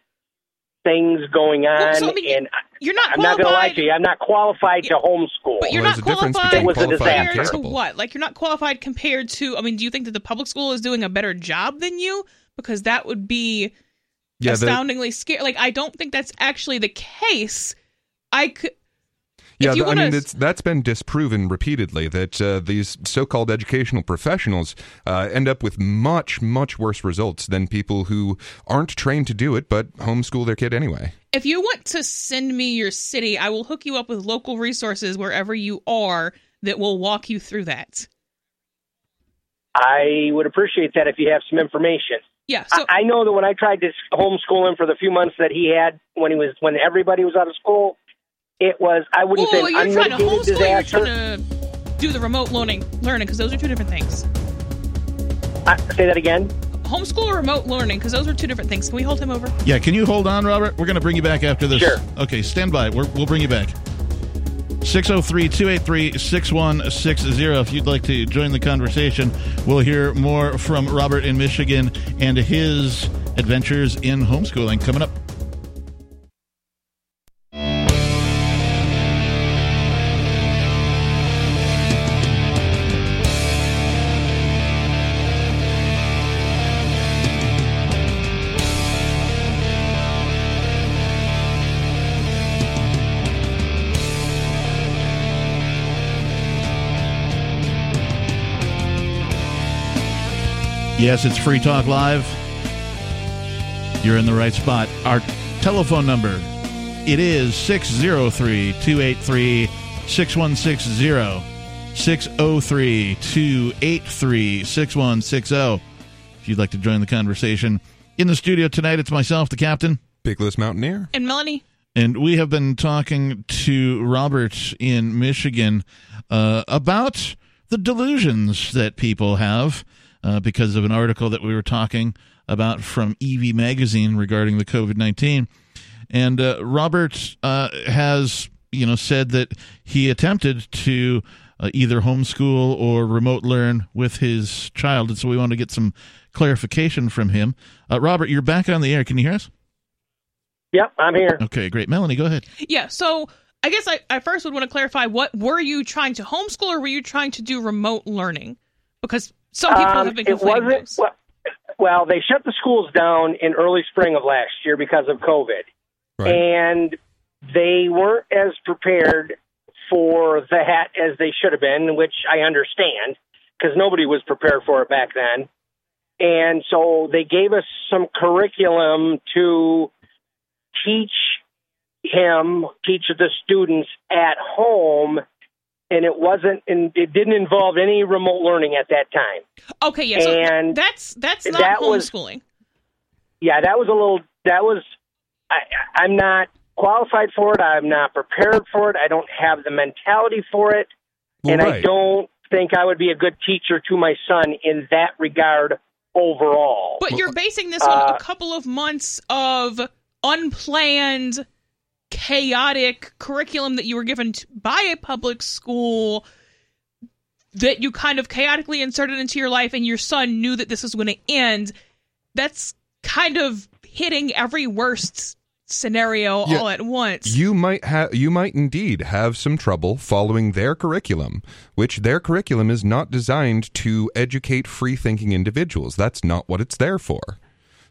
things going on. Well, so, I mean, and You're not I'm not going to lie to you. I'm not qualified to homeschool. But you're Well, not there's a difference qualified It was a qualified and compared to what? Like you're not qualified compared to. I mean, do you think that the public school is doing a better job than you? Because that would be Yeah, the, astoundingly scary. Like I don't think that's actually the case. I could. yeah. if you the- I mean, it's, that's been disproven repeatedly that uh, these so-called educational professionals uh, end up with much, much worse results than people who aren't trained to do it but homeschool their kid anyway. If you want to send me your city, I will hook you up with local resources wherever you are that will walk you through that. I would appreciate that if you have some information. Yeah. So I, I know that when I tried to homeschool him for the few months that he had when he was when everybody was out of school, it was I wouldn't Whoa, say you're an trying to unmitigated homeschool. You're trying to do the remote learning, learning, because those are two different things. Uh, say that again. Homeschool or remote learning, because those are two different things. Can we hold him over? Yeah, can you hold on, Robert? We're going to bring you back after this. Sure. Okay, stand by. We're, we'll bring you back. 603 283 6160. If you'd like to join the conversation, we'll hear more from Robert in Michigan and his adventures in homeschooling coming up. Yes, it's Free Talk Live. You're in the right spot. Our telephone number it is 603-283-6160. 603-283-6160. If you'd like to join the conversation. In the studio tonight, it's myself, the captain, Peakless Mountaineer. And Melanie, and we have been talking to Robert in Michigan uh, about the delusions that people have uh, because of an article that we were talking about from Evie Magazine regarding the COVID 19. And uh, Robert uh, has, you know, said that he attempted to uh, either homeschool or remote learn with his child, and so we want to get some clarification from him. Uh, Robert, you're back on the air. Can you hear us? Yep, I'm here. Okay, great. Melanie, go ahead. yeah. So I guess I, I first would want to clarify what were you trying to homeschool or were you trying to do remote learning? Because some people Um, have been it wasn't. those. Well, well, they shut the schools down in early spring of last year because of COVID, Right. and they weren't as prepared for that as they should have been, which I understand because nobody was prepared for it back then. And so they gave us some curriculum to teach him, teach the students at home, and it wasn't, and it didn't involve any remote learning at that time. Okay, yeah. So and that's that's not that was- homeschooling. yeah, that was a little. That was. I, I'm not qualified for it. I'm not prepared for it. I don't have the mentality for it, Well, and I don't think I would be a good teacher to my son in that regard overall. But you're basing this on Uh, a couple of months of unplanned, chaotic curriculum that you were given t- by a public school that you kind of chaotically inserted into your life, and your son knew that this was going to end. That's kind of hitting every worst scenario Yeah. all at once. You might have you might indeed have some trouble following their curriculum, which their curriculum is not designed to educate free thinking individuals. That's not what it's there for.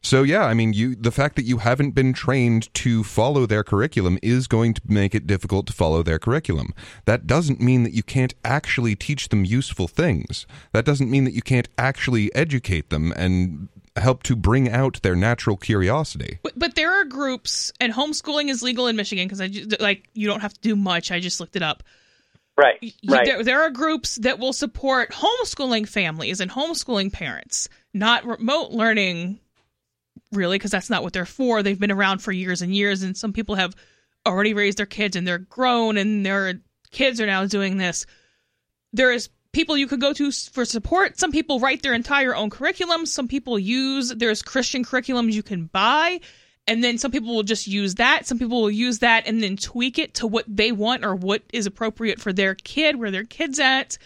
So yeah, I mean, you the fact that you haven't been trained to follow their curriculum is going to make it difficult to follow their curriculum. That doesn't mean that you can't actually teach them useful things. That doesn't mean that you can't actually educate them and help to bring out their natural curiosity. But, but there are groups, and homeschooling is legal in Michigan because I ju- like you don't have to do much. I just looked it up. Right. Right. There, there are groups that will support homeschooling families and homeschooling parents, not remote learning, really, because that's not what they're for. They've been around for years and years, and some people have already raised their kids and they're grown, and their kids are now doing this. There is people you could go to for support. Some people write their entire own curriculum. Some people use there's Christian curriculums you can buy. And then some people will just use that. Some people will use that and then tweak it to what they want or what is appropriate for their kid, where their kid's at.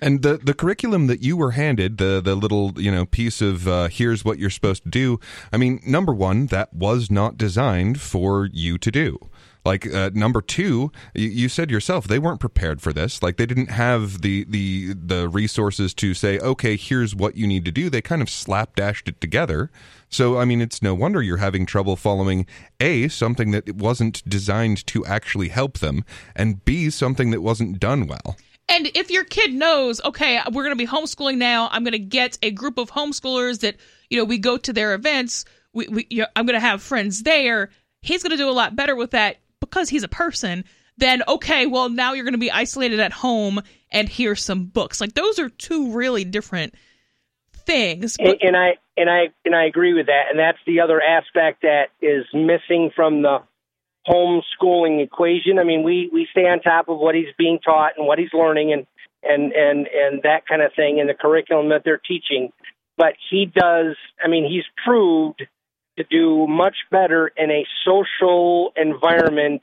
And the the curriculum that you were handed, the the little you know piece of uh, here's what you're supposed to do. I mean, number one, that was not designed for you to do. Like uh, number two, you, said yourself they weren't prepared for this. Like they didn't have the the the resources to say, okay, here's what you need to do. They kind of slapdashed it together. So I mean, it's no wonder you're having trouble following a something that wasn't designed to actually help them, and b something that wasn't done well. And if your kid knows, okay, we're going to be homeschooling now, I'm going to get a group of homeschoolers that, you know, we go to their events, we, we you know, I'm going to have friends there. He's going to do a lot better with that because he's a person Then okay, well, now you're going to be isolated at home and here's some books. Like those are two really different things. and, and I and I and I agree with that. And that's the other aspect that is missing from the homeschooling equation. I mean, we we stay on top of what he's being taught and what he's learning and and and and that kind of thing in the curriculum that they're teaching. But he does. I mean, he's proved to do much better in a social environment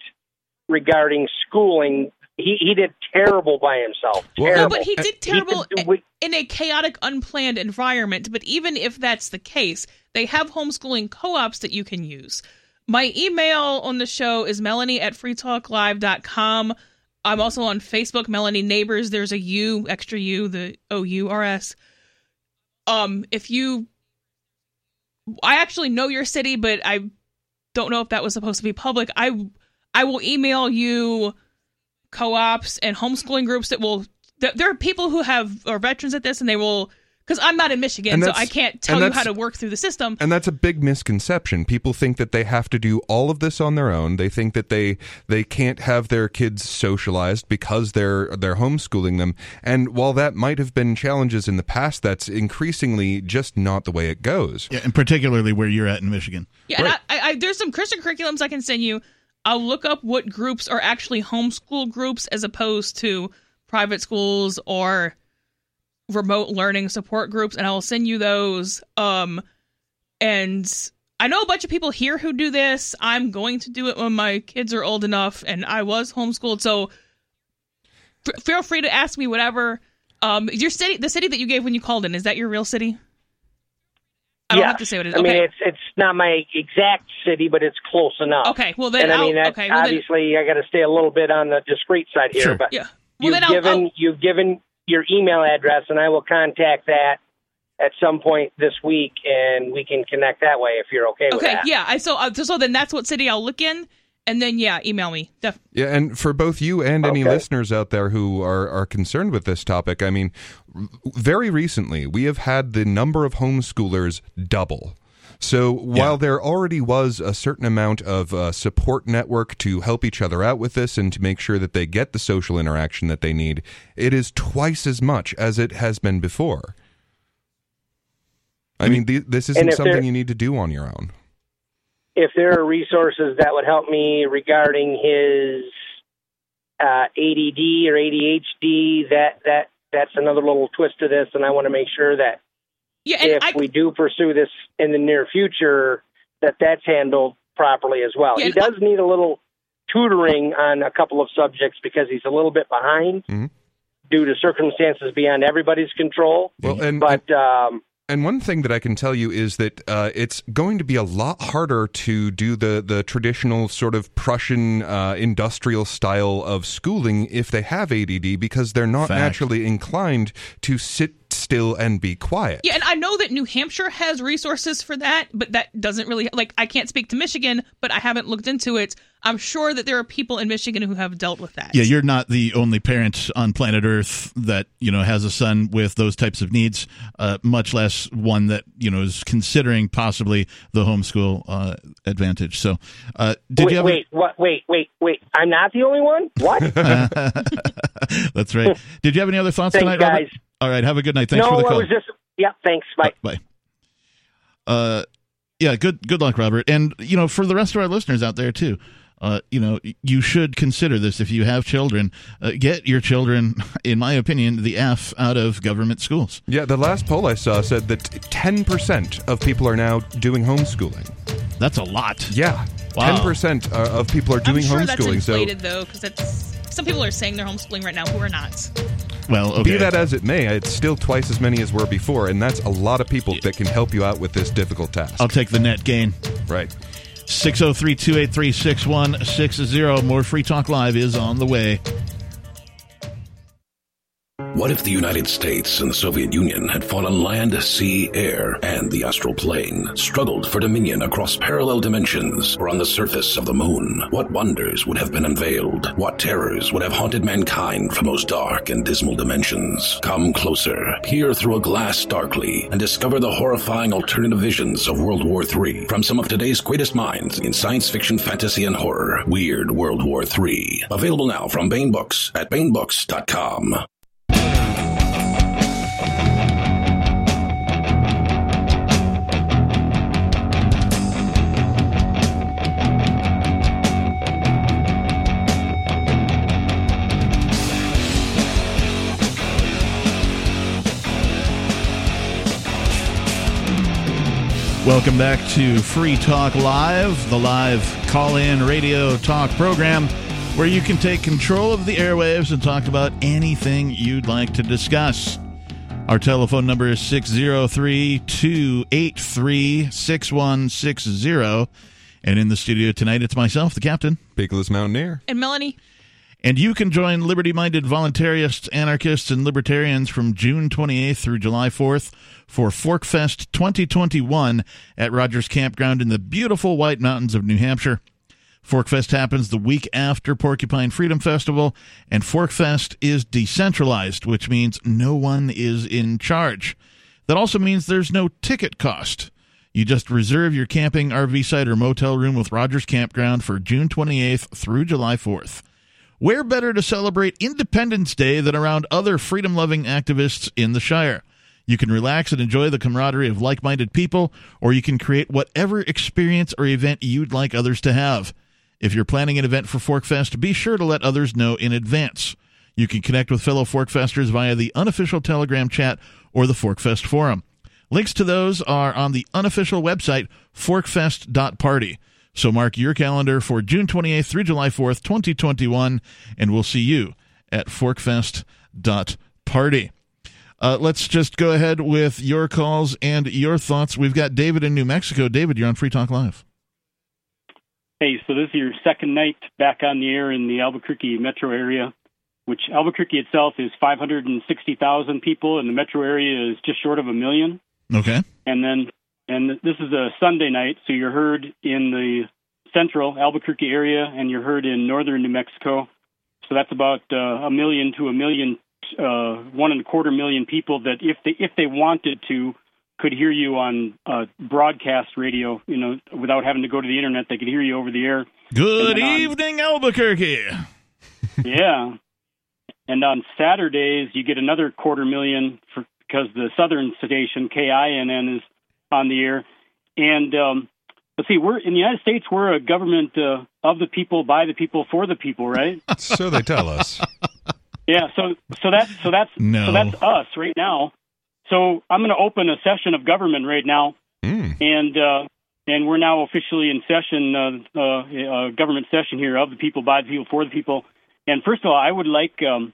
regarding schooling. He he did terrible by himself. No, but he did terrible could do- in a chaotic, unplanned environment. But even if that's the case, they have homeschooling co ops that you can use. My email on the show is melanie at freetalklive.com. I'm also on Facebook, Melanie Neighbours. There's a U, extra U, the O U R S. Um, if you, I actually know your city, but I don't know if that was supposed to be public. I, I will email you co-ops and homeschooling groups that will there, there are people who have are veterans at this and they will because i'm not in michigan so i can't tell you how to work through the system And that's a big misconception. People think that they have to do all of this on their own. They think that they they can't have their kids socialized because they're they're homeschooling them. And while that might have been challenges in the past, that's increasingly just not the way it goes. Yeah, and particularly where you're at in Michigan. yeah and I, I, I, there's some christian curriculums i can send you i'll look up what groups are actually homeschool groups as opposed to private schools or remote learning support groups and i will send you those um and i know a bunch of people here who do this i'm going to do it when my kids are old enough and i was homeschooled so f- feel free to ask me whatever um your city the city that you gave when you called in is that your real city i don't Yes. have to say what it is I mean, okay it's it's not my exact city, but it's close enough. Okay, well then and I mean, that's okay, well then- obviously I got to stay a little bit on the discreet side here. Sure. But yeah well you've then I'll, given I'll you've given your email address, and I will contact that at some point this week, and we can connect that way if you're okay, with okay yeah i so uh, so then that's what city i'll look in and then yeah email me Def- Yeah, and for both you and any Okay. listeners out there who are, are concerned with this topic, I mean, r- very recently we have had the number of homeschoolers double. So while there already was a certain amount of uh, support network to help each other out with this and to make sure that they get the social interaction that they need, it is twice as much as it has been before. I mean, th- this isn't something there- you need to do on your own. If there are resources that would help me regarding his uh, ADD or ADHD, that that that's another little twist to this, and I want to make sure that yeah and if I, we do pursue this in the near future, that that's handled properly as well. Yeah, he and I- does need a little tutoring on a couple of subjects because he's a little bit behind mm-hmm. due to circumstances beyond everybody's control. Well, and, But um, And one thing that I can tell you is that uh, it's going to be a lot harder to do the, the traditional sort of Prussian uh, industrial style of schooling if they have ADD because they're not Fact. naturally inclined to sit sit still and be quiet. Yeah, and I know that New Hampshire has resources for that, but that doesn't really like I can't speak to Michigan, but I haven't looked into it. I'm sure that there are people in Michigan who have dealt with that. Yeah, you're not the only parent on planet Earth that you know has a son with those types of needs. Uh, much less one that you know is considering possibly the homeschool uh, advantage. So, uh, did wait, you have? wait, what? Wait, wait, wait. I'm not the only one. What? That's right. Did you have any other thoughts Thanks, tonight, Robert? Guys. All right. Have a good night. Thanks no, for the call. I call. was just. Yeah, thanks. Bye. Bye. Uh, yeah, good good luck, Robert. And you know, for the rest of our listeners out there too, uh, you know, you should consider this if you have children. Uh, get your children, in my opinion, the f out of government schools. Yeah, the last poll I saw said that 10% of people are now doing homeschooling. That's a lot. Yeah. Wow. 10% of people are I'm doing sure that's homeschooling. So inflated though, because that's some people are saying they're homeschooling right now who are not. Well, okay. Be that as it may, it's still twice as many as were before, and that's a lot of people that can help you out with this difficult task. I'll take the net gain. Right. 603 283 6160. More Free Talk Live is on the way. What if the United States and the Soviet Union had fought on land, sea, air, and the astral plane, struggled for dominion across parallel dimensions or on the surface of the moon? What wonders would have been unveiled? What terrors would have haunted mankind from those dark and dismal dimensions? Come closer, peer through a glass darkly, and discover the horrifying alternative visions of World War III from some of today's greatest minds in science fiction, fantasy, and horror. Weird World War III. Available now from Baen Books at BaenBooks.com. Welcome back to Free Talk Live, the live call in radio talk program where you can take control of the airwaves and talk about anything you'd like to discuss. Our telephone number is 603 283 6160. And in the studio tonight, it's myself, the captain. Peakless Mountaineer. And Melanie, And you can join liberty minded voluntarists, anarchists, and libertarians from June 28th through July 4th for Forkfest 2021 at Rogers Campground in the beautiful White Mountains of New Hampshire. Forkfest happens the week after Porcupine Freedom Festival, and Forkfest is decentralized, which means no one is in charge. That also means there's no ticket cost. You just reserve your camping, RV site, or motel room with Rogers Campground for June 28th through July 4th. Where better to celebrate Independence Day than around other freedom loving activists in the Shire? You can relax and enjoy the camaraderie of like minded people, or you can create whatever experience or event you'd like others to have. If you're planning an event for Forkfest, be sure to let others know in advance. You can connect with fellow Forkfesters via the unofficial Telegram chat or the Forkfest forum. Links to those are on the unofficial website, forkfest.party. So mark your calendar for June 28th through July 4th, 2021, and we'll see you at forkfest.party. Uh, let's just go ahead with your calls and your thoughts. We've got David in New Mexico. David, you're on Free Talk Live. Hey, so this is your second night back on the air in the Albuquerque metro area, which Albuquerque itself is 560,000 people, and the metro area is just short of a million. Okay. And then, and this is a Sunday night, so you're heard in the central Albuquerque area, and you're heard in northern New Mexico. So that's about uh, a million to a million, uh, one and a quarter million people that, if they if they wanted to, could hear you on uh, broadcast radio. You know, without having to go to the internet, they could hear you over the air. Good then on- evening, Albuquerque. yeah. And on Saturdays, you get another quarter million for, because the southern station KINN is on the air. And um, let's see, we're in the United States. We're a government uh, of the people, by the people, for the people, right? so they tell us. yeah. So so that's so that's No. so that's us right now. So I'm going to open a session of government right now, Mm. and uh, and we're now officially in session, uh, uh, uh, government session here of the people, by the people, for the people. And first of all, I would like um,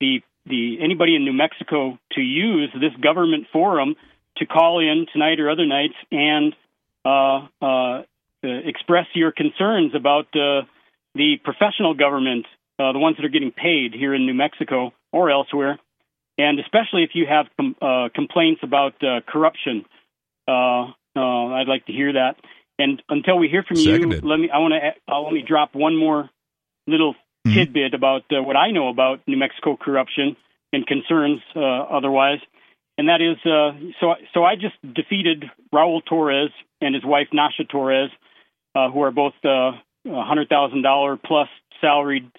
the the anybody in New Mexico to use this government forum to call in tonight or other nights and uh, uh, express your concerns about uh, the professional government, uh, the ones that are getting paid here in New Mexico or elsewhere, and especially if you have com- uh, complaints about uh, corruption. Uh, uh, I'd like to hear that. And until we hear from Seconded. you, let me. I want to. Uh, let me drop one more little Mhm. tidbit about uh, what I know about New Mexico corruption and concerns uh, otherwise, and that is uh, so. So I just defeated Raul Torrez and his wife Nasha Torrez, uh, who are both uh, hundred thousand dollar plus salaried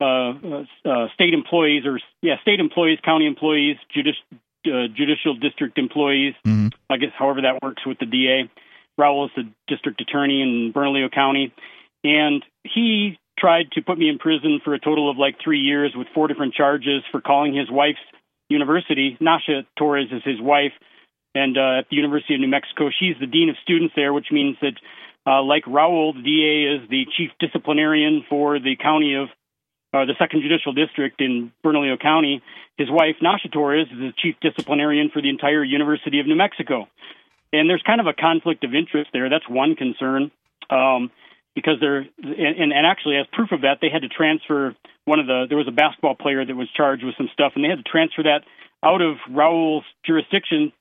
uh, uh, uh, state employees, or yeah, state employees, county employees, judici- uh, judicial district employees. Mhm. I guess however that works with the DA. Raul is the district attorney in Bernalillo County, and he tried to put me in prison for a total of like three years with four different charges for calling his wife's university. Nasha Torrez is his wife, and uh, at the University of New Mexico, she's the dean of students there, which means that, uh, like Raul, the DA is the chief disciplinarian for the county of uh, the second judicial district in Bernalillo County. His wife, Nasha Torrez, is the chief disciplinarian for the entire University of New Mexico. And there's kind of a conflict of interest there. That's one concern. Um, because they're and, and actually as proof of that they had to transfer one of the there was a basketball player that was charged with some stuff and they had to transfer that out of Raul's jurisdiction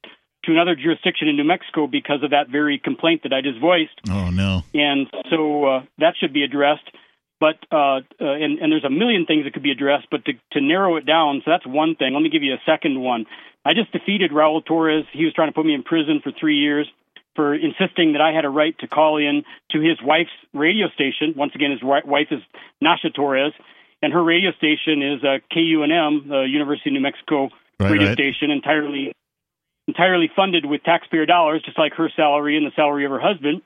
to another jurisdiction in New Mexico because of that very complaint that I just voiced Oh no. and so uh, that should be addressed. But uh, uh, and, and there's a million things that could be addressed, but to, to narrow it down, so that's one thing. Let me give you a second one. I just defeated Raul Torrez. He was trying to put me in prison for three years for insisting that I had a right to call in to his wife's radio station. Once again, his wife is Nasha Torrez, and her radio station is uh, KUNM, the University of New Mexico Right, radio right. station, entirely entirely funded with taxpayer dollars, just like her salary and the salary of her husband.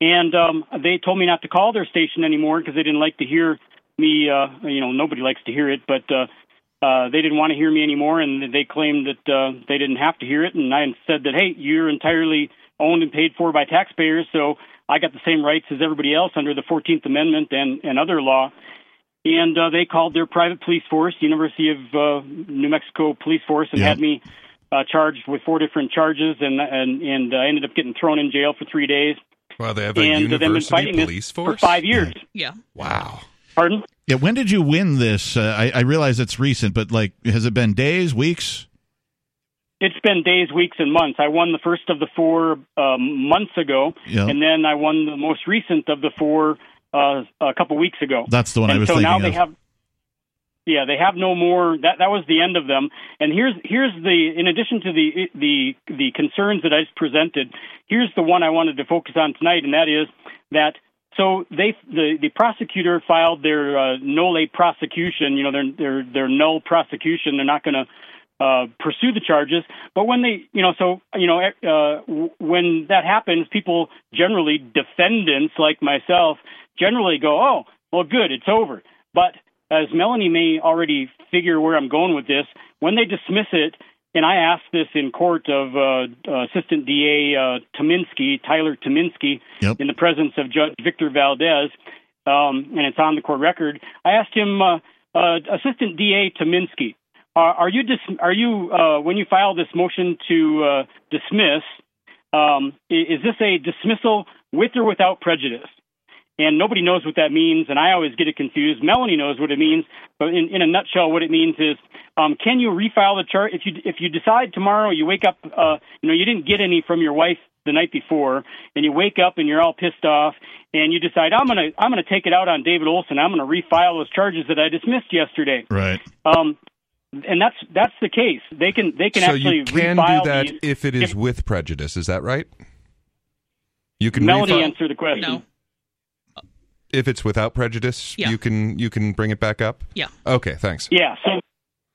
And um, they told me not to call their station anymore because they didn't like to hear me. Uh, you know, nobody likes to hear it, but uh, uh, they didn't want to hear me anymore, and they claimed that uh, they didn't have to hear it. And I said that, hey, you're entirely owned and paid for by taxpayers, so I got the same rights as everybody else under the 14th Amendment and, and other law. And uh, they called their private police force, University of uh, New Mexico Police Force, and Yeah. had me uh, charged with four different charges, and and and I ended up getting thrown in jail for three days. Wow, they have a and they've been university fighting police force for five years. Yeah. Wow. Pardon? Yeah, when did you win this? Uh, I, I realize it's recent, but like, has it been days, weeks? It's been days, weeks, and months. I won the first of the four um, months ago, Yeah. and then I won the most recent of the four uh, a couple weeks ago. That's the one and I was so thinking now of. they have yeah they have no more that that was the end of them and here's here's the in addition to the the the concerns that i just presented here's the one i wanted to focus on tonight and that is that so they the the prosecutor filed their uh, nolle prosecution you know their their their null prosecution they're not going to uh, pursue the charges. But when they, you know, so you know, uh, w- when that happens, people generally, defendants like myself, generally go, "Oh, well, good, it's over." But as Melanie may already figure where I'm going with this, when they dismiss it, and I asked this in court of uh, uh, Assistant DA uh, Tominski, Tyler Tominski, Yep. in the presence of Judge Victor Valdez, um, and it's on the court record. I asked him, uh, uh, Assistant DA Tominski, are, are you dis- are you uh, when you file this motion to uh, dismiss? Um, is this a dismissal with or without prejudice? And nobody knows what that means, and I always get it confused. Melanie knows what it means, but in, in a nutshell, what it means is, um, can you refile the chart if you if you decide tomorrow you wake up, uh, you know, you didn't get any from your wife the night before, and you wake up and you're all pissed off, and you decide I'm gonna I'm gonna take it out on David Olson. I'm gonna refile those charges that I dismissed yesterday. Right. Um, and that's that's the case. They can they can so actually you can refile do that these. if it is with prejudice. Is that right? You can Melanie refile- answer the question. No. If it's without prejudice. Yeah. You can you can bring it back up. Yeah. Okay. Thanks. Yeah. So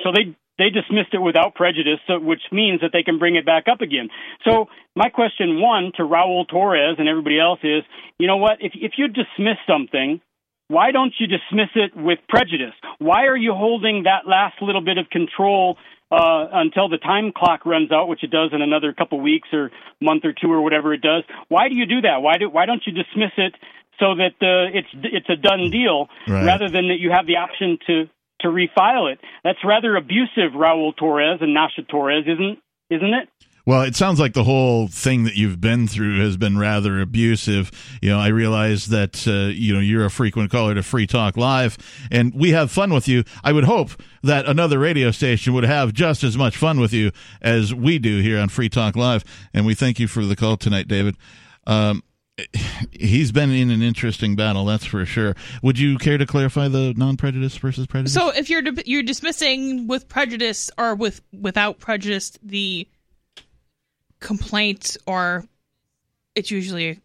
so they they dismissed it without prejudice, so, which means that they can bring it back up again. So my question one to Raul Torrez and everybody else is, you know what? If if you dismiss something, why don't you dismiss it with prejudice? Why are you holding that last little bit of control uh, until the time clock runs out, which it does in another couple weeks or month or two or whatever it does? Why do you do that? Why do why don't you dismiss it so that uh, it's it's a done deal Right. rather than that you have the option to to refile it? That's rather abusive, Raul Torrez and Nasha Torrez, isn't isn't it? Well, it sounds like the whole thing that you've been through has been rather abusive. You know, I realize that uh, you know you're a frequent caller to Free Talk Live, and we have fun with you. I would hope that another radio station would have just as much fun with you as we do here on Free Talk Live. And we thank you for the call tonight, David. Um, he's been in an interesting battle, that's for sure. Would you care to clarify the non-prejudice versus prejudice? So if you're you're dismissing with prejudice or with without prejudice the complaint or it's usually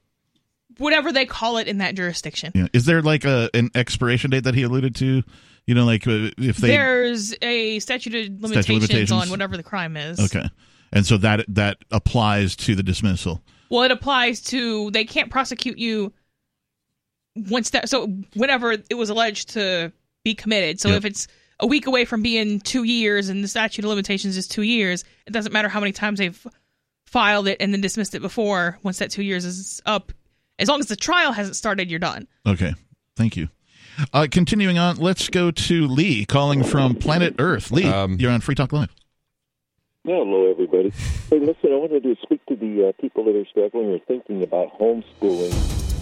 whatever they call it in that jurisdiction. Yeah. Is there like a an expiration date that he alluded to? You know, like uh, if they there's a statute of limitations, Statute of limitations. on whatever the crime is. okay, and so that that applies to the dismissal. Well, it applies to they can't prosecute you once that so whenever it was alleged to be committed. So Yep. if it's a week away from being two years and the statute of limitations is two years, it doesn't matter how many times they've filed it and then dismissed it before. Once that two years is up, as long as the trial hasn't started, you're done. Okay, thank you. Uh, continuing on, let's go to Lee calling from Planet Earth. Lee, Um, you're on Free Talk Live. Hello, everybody. Hey, listen, I wanted to speak to the uh, people that are struggling or thinking about homeschooling,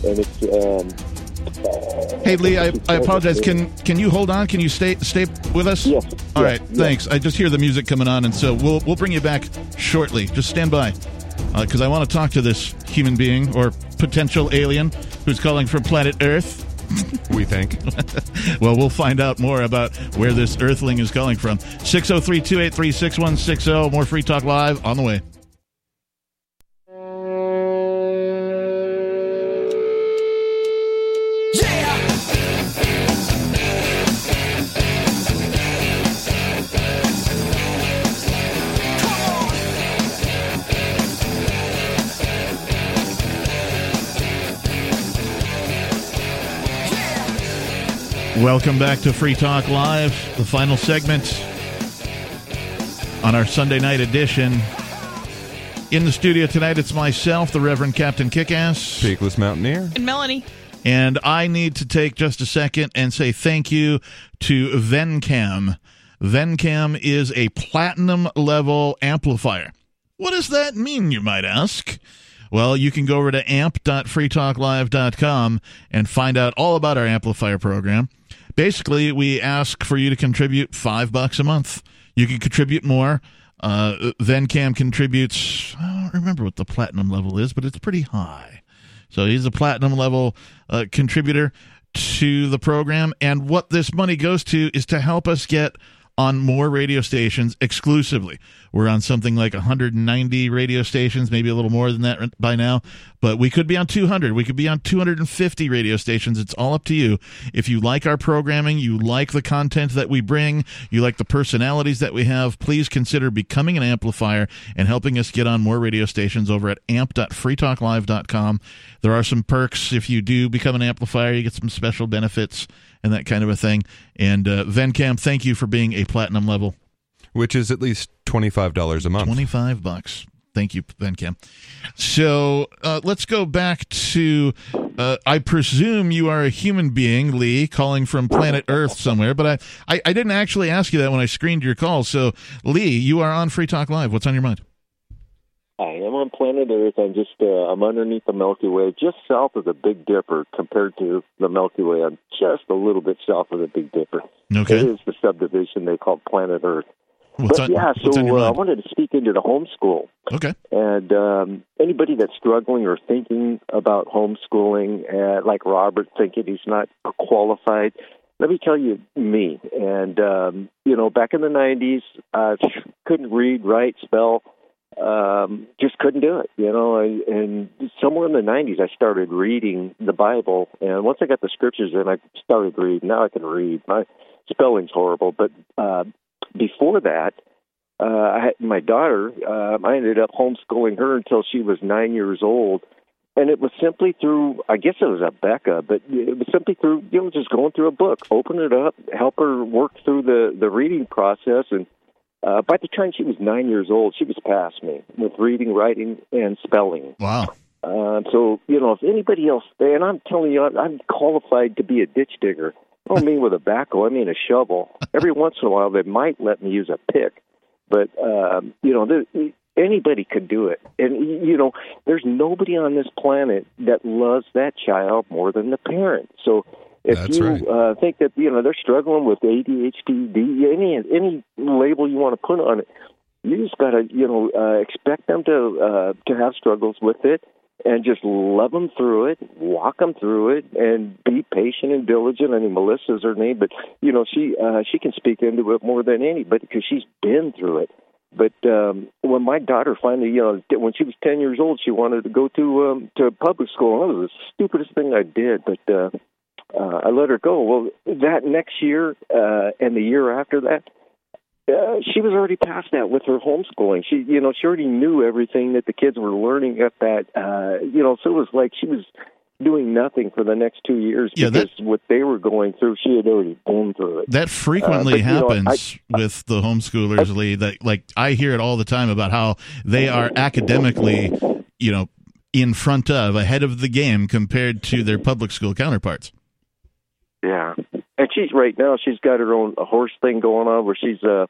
and it's. Um, uh, Hey Lee, I, I apologize. Can can you hold on? Can you stay stay with us? Yes. All Yes, right. yes. Thanks. I just hear the music coming on, and so we'll we'll bring you back shortly. Just stand by, because I want to talk to this human being or potential alien who's calling from planet Earth. We think. well, we'll find out more about where this Earthling is calling from. 603 283 6160. oh. More Free Talk Live on the way. Welcome back to Free Talk Live, the final segment on our Sunday night edition. In the studio tonight, it's myself, the Reverend Captain Kickass. Peakless Mountaineer. And Melanie, And I need to take just a second and say thank you to Vencam. Vencam is a platinum level amplifier. What does that mean, you might ask? Well, you can go over to amp.freetalklive.com and find out all about our amplifier program. Basically, we ask for you to contribute five bucks a month. You can contribute more. Uh, Cam contributes, I don't remember what the platinum level is, but it's pretty high. So he's a platinum level uh, contributor to the program. And what this money goes to is to help us get on more radio stations exclusively. We're on something like 190 radio stations, maybe a little more than that by now, but we could be on 200. We could be on 250 radio stations. It's all up to you. If you like our programming, you like the content that we bring, you like the personalities that we have, please consider becoming an amplifier and helping us get on more radio stations over at amp.freetalklive.com. There are some perks if you do become an amplifier. You get some special benefits and that kind of a thing. And uh, Vencam, thank you for being a platinum level. Which is at least $25 a month. 25 bucks. Thank you, Vencam. So uh, let's go back to. Uh, I presume you are a human being, Lee, calling from planet Earth somewhere, but I, I, I didn't actually ask you that when I screened your call. So, Lee, you are on Free Talk Live. What's on your mind? I am on planet Earth. I'm just uh, I'm underneath the Milky Way, just south of the Big Dipper compared to the Milky Way. I'm just a little bit south of the Big Dipper. Okay. It is the subdivision they call planet Earth. What's but on, yeah, so uh, I wanted to speak into the homeschool. Okay. And um, anybody that's struggling or thinking about homeschooling, uh, like Robert, thinking he's not qualified, let me tell you me. And, um, you know, back in the 90s, I couldn't read, write, spell, um, just couldn't do it, you know. And somewhere in the 90s, I started reading the Bible. And once I got the scriptures in, I started reading. Now I can read. My spelling's horrible, but uh, before that, uh, I had my daughter. Uh, I ended up homeschooling her until she was nine years old, and it was simply through. I guess it was Abeka, but it was simply through you know just going through a book, open it up, help her work through the the reading process, and uh, by the time she was nine years old, she was past me with reading, writing, and spelling. Wow. Uh, so you know, if anybody else, and I'm telling you, I'm, I'm qualified to be a ditch digger. I don't mean with a backhoe; I mean a shovel. Every once in a while, they might let me use a pick, but um, you know, the, Anybody could do it. And, you know, there's nobody on this planet that loves that child more than the parent. So if That's you right. uh, think that, you know, they're struggling with ADHD, any, any label you want to put on it, you just got to, you know, uh, expect them to, uh, to have struggles with it and just love them through it, walk them through it, and be patient and diligent. I mean, Melissa's her name, but you know, she uh, she can speak into it more than anybody because she's been through it. But um, when my daughter finally, you know, when she was ten years old, she wanted to go to um, to public school. And that was the stupidest thing I did, but uh, uh, I let her go. Well, that next year uh, and the year after that, uh, she was already past that with her homeschooling. She, you know, she already knew everything that the kids were learning at that. Uh, you know, so it was like she was doing nothing for the next two years Yeah, that- because what they were going through, she had already been through it. That frequently Uh, but, you know, happens with the homeschoolers, Lee. That like I hear it all the time about how they are academically, you know, in front of, ahead of the game compared to their public school counterparts. Yeah, and she's right now. She's got her own horse thing going on where she's a,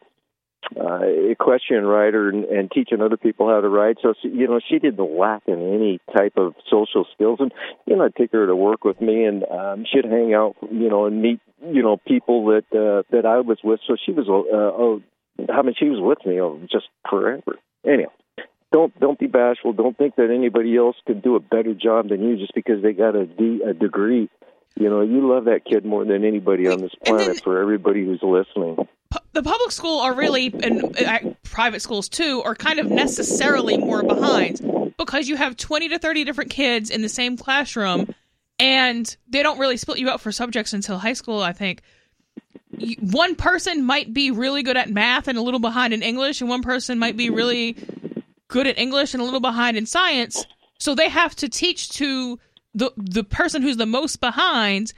uh, equestrian rider and, and teaching other people how to ride. So she, you know, she didn't lack in any type of social skills. And you know, I'd take her to work with me, and um, she'd hang out, you know, and meet, you know, people that uh, that I was with. So she was, uh, oh, I mean, she was with me oh, just forever. Anyhow. Don't don't be bashful. Don't think that anybody else could do a better job than you just because they got a, D, a degree. You know, you love that kid more than anybody on this planet. for everybody who's listening. the public school are really and uh, private schools too are kind of necessarily more behind because you have 20 to 30 different kids in the same classroom and they don't really split you up for subjects until high school i think one person might be really good at math and a little behind in english and one person might be really good at english and a little behind in science so they have to teach to the the person who's the most behind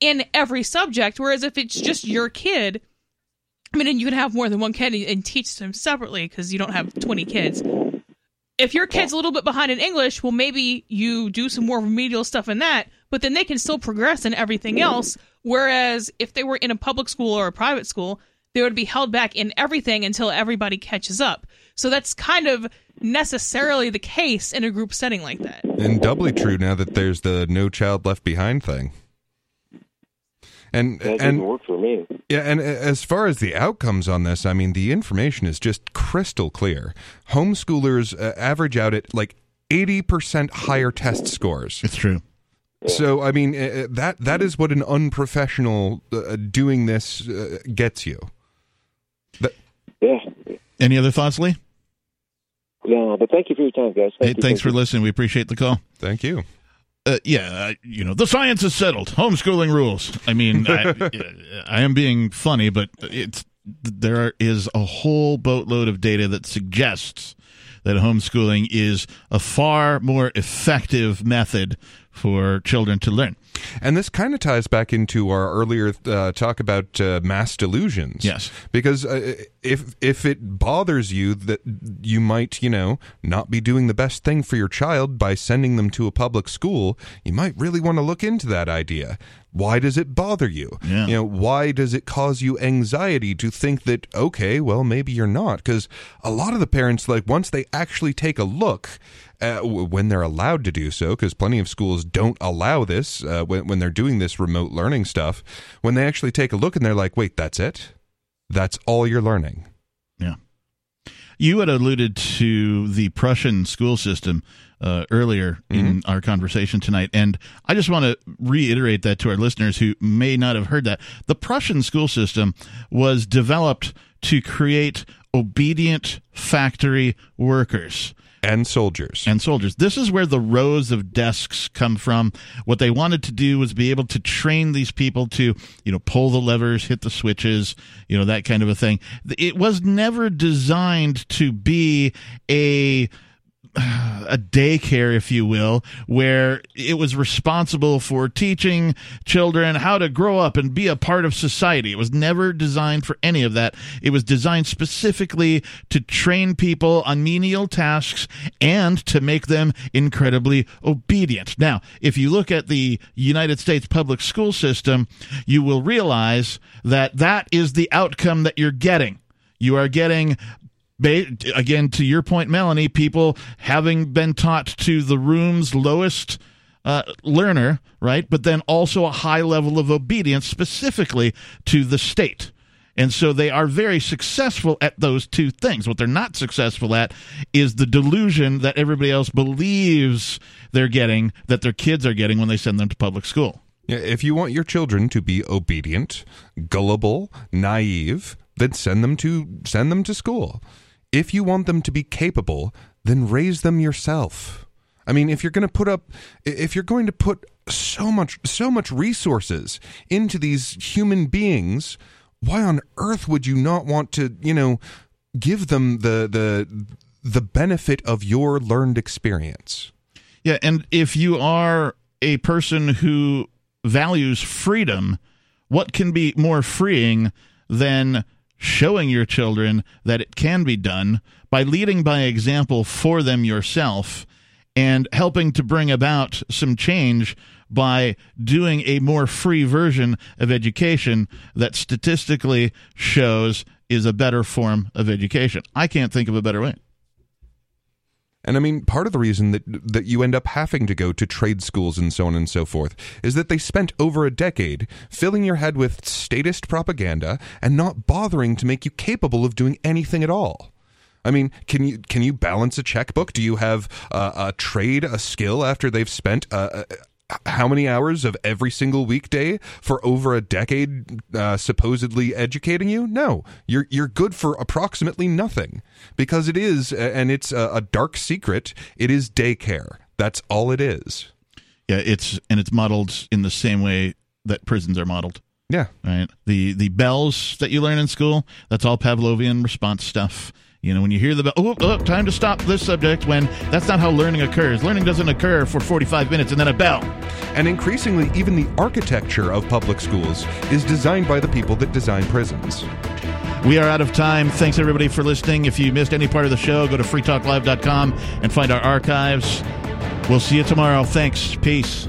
in every subject whereas if it's just your kid I mean, and you can have more than one kid and, teach them separately because you don't have 20 kids. If your kid's a little bit behind in English, well, maybe you do some more remedial stuff in that, but then they can still progress in everything else. Whereas if they were in a public school or a private school, they would be held back in everything until everybody catches up. So that's kind of necessarily the case in a group setting like that. And doubly true now that there's the no child left behind thing. And That didn't and work for me. yeah, and as far as the outcomes on this, I mean, the information is just crystal clear. Homeschoolers uh, average out at like eighty percent higher test scores. It's true. So I mean, uh, that that is what an unprofessional uh, doing this uh, gets you. That, Yeah. Any other thoughts, Lee? Yeah, but thank you for your time, guys. Thank Hey, you, thanks thank for you. listening. We appreciate the call. thank you. Uh, yeah, uh, you know, the science is settled. Homeschooling rules. I mean, I, I am being funny, but it's there is a whole boatload of data that suggests that homeschooling is a far more effective method for children to learn. And this kind of ties back into our earlier uh, talk about uh, mass delusions. Yes. because uh, if if it bothers you that you might you know not be doing the best thing for your child by sending them to a public school, you might really want to look into that idea. Why does it bother you? Yeah. You know, why does it cause you anxiety to think that okay, well maybe you're not? Because a lot of the parents like once they actually take a look uh, when they're allowed to do so, because plenty of schools don't allow this uh, when, when they're doing this remote learning stuff. When they actually take a look and they're like, wait, that's it? That's all you're learning. Yeah. You had alluded to the Prussian school system uh, earlier in our conversation tonight, and I just want to reiterate that to our listeners who may not have heard that. The Prussian school system was developed to create obedient factory workers And soldiers. and soldiers. This is where the rows of desks come from. What they wanted to do was be able to train these people to, you know, pull the levers, hit the switches, you know, that kind of a thing. It was never designed to be a a daycare, if you will, where it was responsible for teaching children how to grow up and be a part of society. It was never designed for any of that. It was designed specifically to train people on menial tasks and to make them incredibly obedient. Now, if you look at the United States public school system, you will realize that that is the outcome that you're getting. You are getting again, to your point, Melanie, people having been taught to the room's lowest uh, learner, right? But then also a high level of obedience specifically to the state. And so they are very successful at those two things. What they're not successful at is the delusion that everybody else believes they're getting, that their kids are getting when they send them to public school. If you want your children to be obedient, gullible, naive, then send them to send them to school. If you want them to be capable, then raise them yourself. I mean, if you're going to put up if you're going to put so much so much resources into these human beings, why on earth would you not want to, you know, give them the the the benefit of your learned experience? Yeah, and if you are a person who values freedom, what can be more freeing than showing your children that it can be done by leading by example for them yourself and helping to bring about some change by doing a more free version of education that statistically shows is a better form of education. I can't think of a better way. And I mean, part of the reason that that you end up having to go to trade schools and so on and so forth is that they spent over a decade filling your head with statist propaganda and not bothering to make you capable of doing anything at all. I mean, can you can you balance a checkbook? Do you have uh, a trade, a skill after they've spent uh, how many hours of every single weekday for over a decade uh, supposedly educating you no you're you're good for approximately nothing because it is and it's a, a dark secret it is daycare that's all it is Yeah, it's and it's modeled in the same way that prisons are modeled. yeah Right. The the bells that you learn in school, that's all Pavlovian response stuff. You know, when you hear the bell, oh, oh, time to stop this subject, when that's not how learning occurs. Learning doesn't occur for 45 minutes and then a bell. and increasingly even the architecture of public schools is designed by the people that design prisons We are out of time. Thanks, everybody, for listening. If you missed any part of the show, go to freetalklive.com and find our archives. We'll see you tomorrow. Thanks. Peace.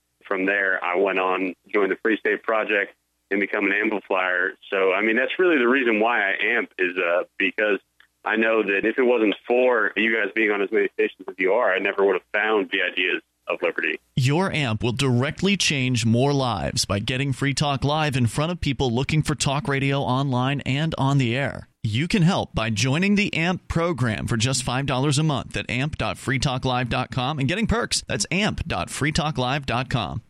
From there, I went on, joined the Free State Project, and become an amplifier. So, I mean, that's really the reason why I amp is uh, because I know that if it wasn't for you guys being on as many stations as you are, I never would have found the ideas of liberty. Your amp will directly change more lives by getting Free Talk Live in front of people looking for talk radio online and on the air. You can help by joining the AMP program for just $5 a month at amp.freetalklive.com and getting perks. That's amp.freetalklive.com.